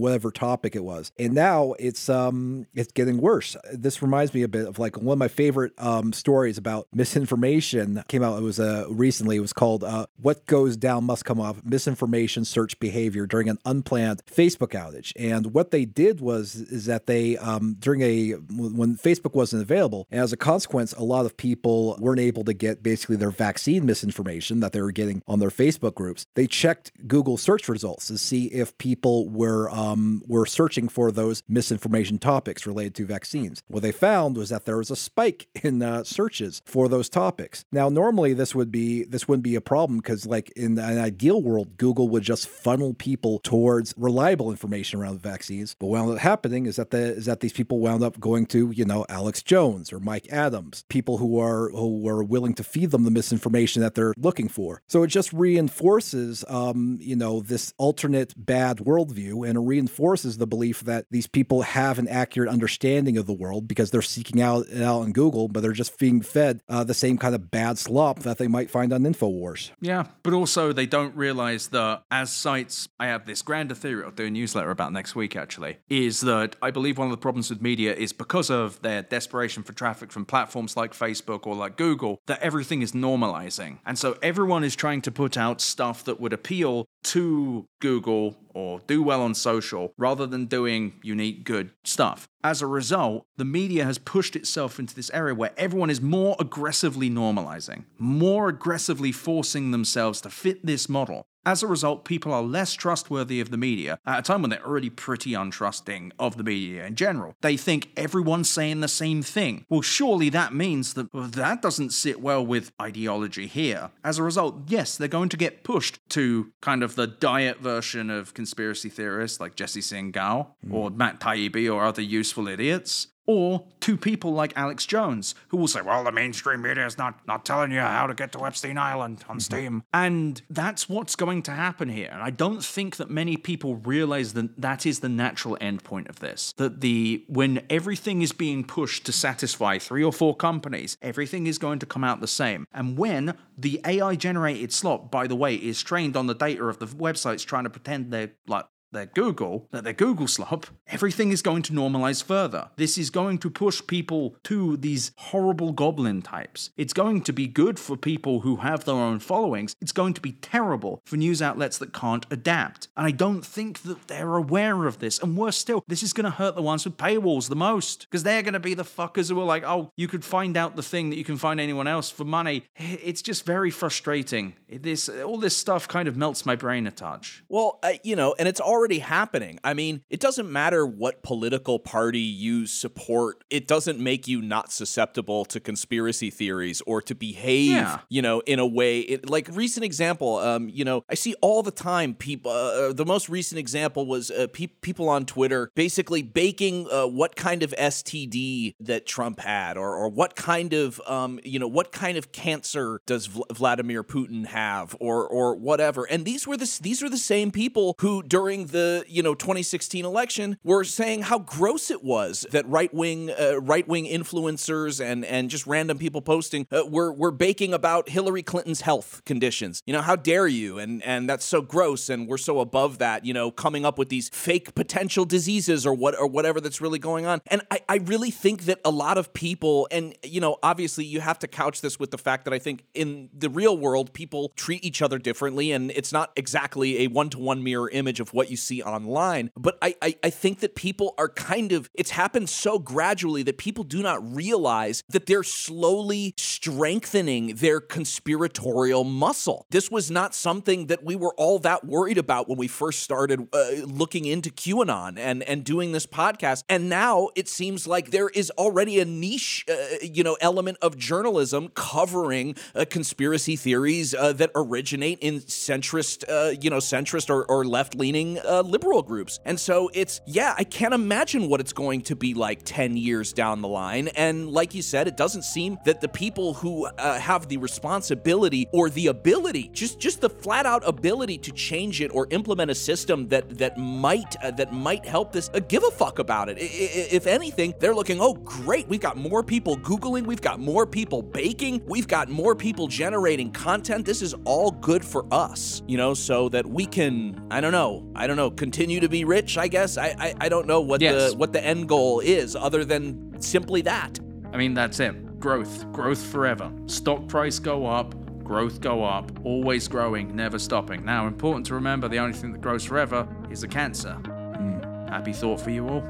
whatever topic it was. And now it's um it's getting worse. This reminds me a bit of like one of my favorite um stories about misinformation came out it was uh recently it was called uh what goes down must come up misinformation search behavior during an unplanned Facebook outage. And what they did was is that they um during a when Facebook wasn't available as a consequence a lot of people weren't able to get basically their vaccine misinformation that they were getting on their Facebook groups. They checked Google search results to see if people were um, were searching for those misinformation topics related to vaccines. What they found was that there was a spike in uh, searches for those topics. Now, normally this would be this wouldn't be a problem because, like in an ideal world, Google would just funnel people towards reliable information around vaccines. But what wound up happening is that the is that these people wound up going to you know Alex Jones or Mike Adams, people who are who are willing to feed them the misinformation that they're looking for. So it just reinforces um, you know this alternate bad worldview and it reinforces the belief that these people have an accurate understanding of the world because they're seeking out it out on Google, but they're just being fed uh, the same kind of bad slop that they might find on InfoWars. Yeah, but also they don't realize that as sites, I have this grander theory I'll do a newsletter about next week actually, is that I believe one of the problems with media is because of their desperation for traffic from platforms like Facebook or like Google, that everything is normalizing. And so everyone is trying to put out stuff that would appeal to Google or do well on social rather than doing unique, good stuff. As a result, the media has pushed itself into this area where everyone is more aggressively normalizing, more aggressively forcing themselves to fit this model. As a result, people are less trustworthy of the media at a time when they're already pretty untrusting of the media in general. They think everyone's saying the same thing. Well, surely that means that well, that doesn't sit well with ideology here. As a result, yes, they're going to get pushed to kind of the diet version of conspiracy theorists like Jesse Singal hmm. or Matt Taibbi or other useful idiots. Or to people like Alex Jones, who will say, well, the mainstream media is not, not telling you how to get to Epstein Island on mm-hmm. Steam. And that's what's going to happen here. And I don't think that many people realize that that is the natural endpoint of this. That the when everything is being pushed to satisfy three or four companies, everything is going to come out the same. And when the AI generated slop, by the way, is trained on the data of the websites trying to pretend they're like their Google, that their Google slop, everything is going to normalize further. This is going to push people to these horrible goblin types. It's going to be good for people who have their own followings. It's going to be terrible for news outlets that can't adapt. And I don't think that they're aware of this. And worse still, this is going to hurt the ones with paywalls the most because they're going to be the fuckers who are like, oh, you could find out the thing that you can find anyone else for money. It's just very frustrating. This all this stuff kind of melts my brain a touch. Well, uh, you know, and it's already happening. I mean, it doesn't matter what political party you support, it doesn't make you not susceptible to conspiracy theories or to behave, Yeah. you know, in a way. It, like, recent example, um, you know, I see all the time people, uh, the most recent example was uh, pe- people on Twitter basically baking uh, what kind of STD that Trump had or, or what kind of, um, you know, what kind of cancer does Vl- Vladimir Putin have or, or whatever. And these were the, these were the same people who during the, you know, 2016 election were saying how gross it was that right wing, uh, right wing influencers and, and just random people posting uh, were, were baking about Hillary Clinton's health conditions. You know, how dare you? And, and that's so gross. And we're so above that, you know, coming up with these fake potential diseases or what, or whatever that's really going on. And I, I really think that a lot of people, and, you know, obviously you have to couch this with the fact that I think in the real world, people treat each other differently. And it's not exactly a one to one mirror image of what you see online. But I, I, I think that people are kind of, it's happened so gradually that people do not realize that they're slowly strengthening their conspiratorial muscle. This was not something that we were all that worried about when we first started uh, looking into QAnon and, and doing this podcast. And now it seems like there is already a niche, uh, you know, element of journalism covering uh, conspiracy theories uh, that originate in centrist, uh, you know, centrist or, or left leaning uh, liberal groups. And so it's, yeah, I can't imagine what it's going to be like 10 years down the line. And like you said, it doesn't seem that the people who uh, have the responsibility or the ability, just just the flat out ability to change it or implement a system that that might uh, that might help this, uh, give a fuck about it. I- I- if anything, they're looking, oh great, we've got more people googling, we've got more people baking, we've got more people generating content. This is all good for us, you know, so that we can, I don't know, I don't know, continue to be rich. I guess I I, I don't know what Yes. the what the end goal is, other than simply that. I mean, that's it. Growth, growth forever. Stock price go up, growth go up, always growing, never stopping. Now, important to remember the only thing that grows forever is a cancer. Hmm. Happy thought for you all.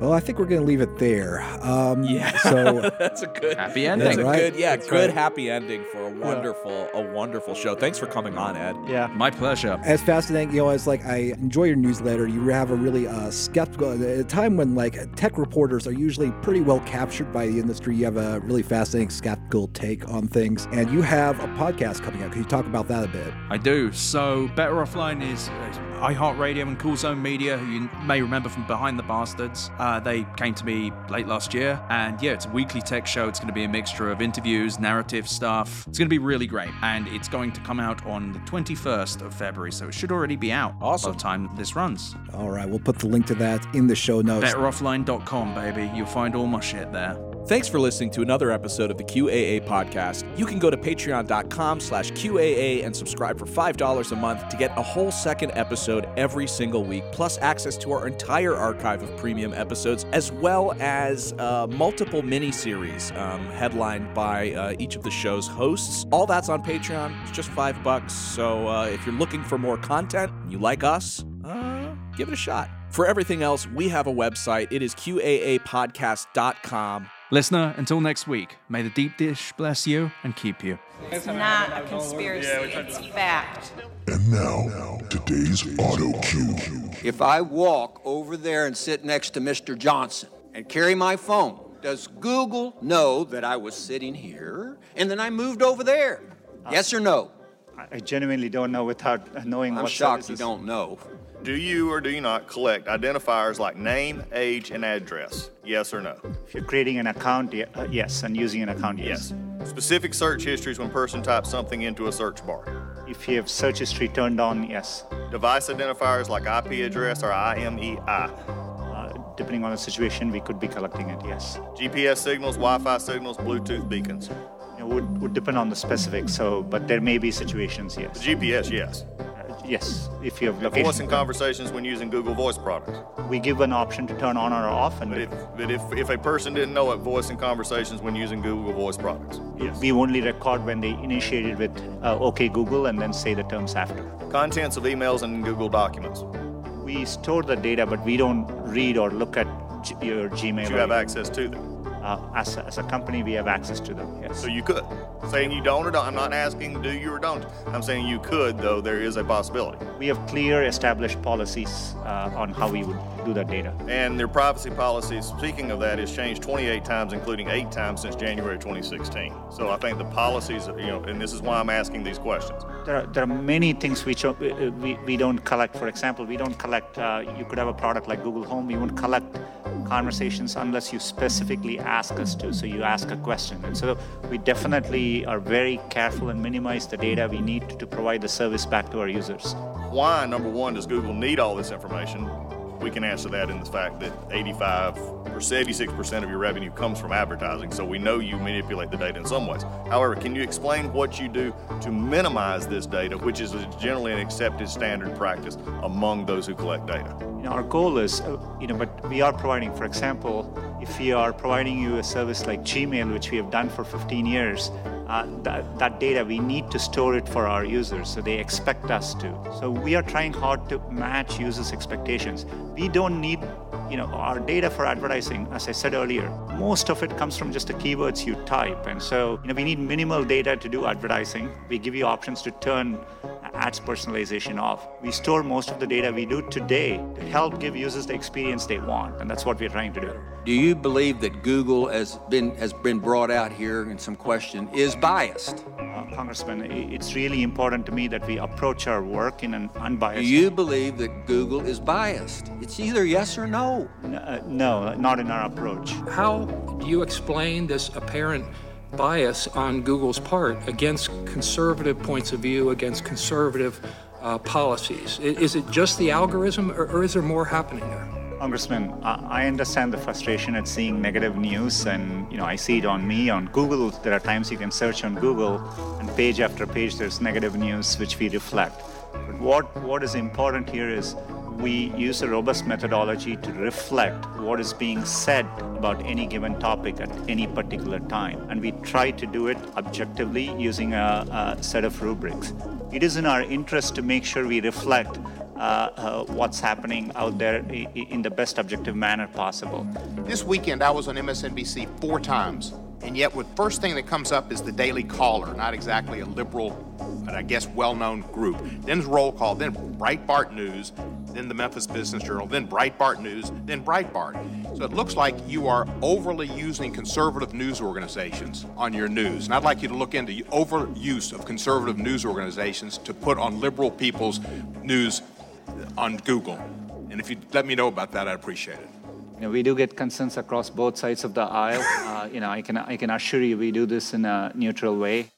Well, I think we're going to leave it there. Um, Yeah. So that's a good Happy ending. That's ending. a right. good, yeah, That's good right. happy ending for a wonderful, a wonderful show. Thanks for coming on, Ed. Yeah. My pleasure. as fascinating, you know, as like I enjoy your newsletter. You have a really uh, skeptical at a time when like tech reporters are usually pretty well captured by the industry. You have a really fascinating skeptical take on things, and you have a podcast coming out. Can you talk about that a bit? I do. So, Better Offline is, is iHeartRadio and Cool Zone Media, who you may remember from Behind the Bastards. Uh, they came to me late last year, and yeah, it's a weekly tech show. It's going to be a mixture of interviews, narrative stuff. It's going to be really great, and it's going to come out on the 21st of February, so it should already be out awesome. by the time this runs. All right, we'll put the link to that in the show notes. BetterOffline.com, baby. You'll find all my shit there. Thanks for listening to another episode of the QAA podcast. You can go to patreon.com slash QAA and subscribe for $5 a month to get a whole second episode every single week, plus access to our entire archive of premium episodes, as well as uh, multiple mini-series um, headlined by uh, each of the show's hosts. All that's on Patreon. It's just five bucks. So uh, if you're looking for more content, and you like us, uh, give it a shot. For everything else, we have a website. It is QAApodcast.com. Listener, until next week, may the deep dish bless you and keep you. It's not a conspiracy, it's fact. And now, today's auto cue. If I walk over there and sit next to Mr. Johnson and carry my phone, does Google know that I was sitting here and then I moved over there? Yes or no? I genuinely don't know without knowing I'm what shocked services. you don't know. Do you or do you not collect identifiers like name, age, and address? Yes or no? If you're creating an account, uh, yes, and using an account, yes. Specific search histories when person types something into a search bar. If you have search history turned on, yes. Device identifiers like IP address or IMEI. Uh, depending on the situation, we could be collecting it, yes. GPS signals, Wi-Fi signals, Bluetooth beacons. It would, would depend on the specifics, so, but there may be situations, yes. GPS, yes. Yes, if you have location. voice and conversations when using Google Voice products. we give an option to turn on or off, and But if, but if, if a person didn't know it, voice and conversations when using Google Voice products. Yes. We only record when they initiated with uh, OK Google and then say the terms after. Contents of emails and Google documents. We store the data, but we don't read or look at G- your Gmail. But you have access to them. Uh, as, a, as a company, we have access to them. Yes. So you could. Saying you don't or don't. I'm not asking do you or don't. I'm saying you could, though there is a possibility. We have clear established policies uh, on how we would that data. And their privacy policies, speaking of that, has changed 28 times, including eight times since January 2016. So I think the policies, you know, and this is why I'm asking these questions. There are, there are many things which uh, we, we don't collect. For example, we don't collect, uh, you could have a product like Google Home, we won't collect conversations unless you specifically ask us to. So you ask a question. And so we definitely are very careful and minimize the data we need to, to provide the service back to our users. Why, number one, does Google need all this information? We can answer that in the fact that 85 or 86% of your revenue comes from advertising, so we know you manipulate the data in some ways. However, can you explain what you do to minimize this data, which is generally an accepted standard practice among those who collect data? You know, our goal is, uh, you know, but we are providing, for example, if we are providing you a service like Gmail, which we have done for 15 years, uh, that, that data, we need to store it for our users, so they expect us to. So we are trying hard to match users' expectations. We don't need, you know, our data for advertising, as I said earlier, most of it comes from just the keywords you type. And so, you know, we need minimal data to do advertising. We give you options to turn ads personalization off. We store most of the data we do today to help give users the experience they want, and that's what we're trying to do. Do you believe that Google has been has been brought out here in some question is biased? Uh, Congressman, it's really important to me that we approach our work in an unbiased. Do unbiased. you believe that Google is biased? It's either yes or no. N- uh, no, not in our approach. How do you explain this apparent bias on Google's part against conservative points of view, against conservative uh, policies? Is it just the algorithm, or, or is there more happening there? Congressman, I I understand the frustration at seeing negative news, and you know I see it on me on Google. There are times you can search on Google, and page after page there's negative news which we reflect. But what what is important here is we use a robust methodology to reflect what is being said about any given topic at any particular time, and we try to do it objectively using a, a set of rubrics. It is in our interest to make sure we reflect uh, uh, what's happening out there in the best objective manner possible. This weekend, I was on MSNBC four times, and yet, the first thing that comes up is the Daily Caller, not exactly a liberal, but I guess well-known group. Then Roll Call, then Breitbart News, then the Memphis Business Journal, then Breitbart News, then Breitbart. So it looks like you are overly using conservative news organizations on your news, and I'd like you to look into overuse of conservative news organizations to put on liberal people's news on Google. And if you let me know about that, I'd appreciate it. You know, we do get concerns across both sides of the aisle. Uh, you know, I can I can assure you we do this in a neutral way.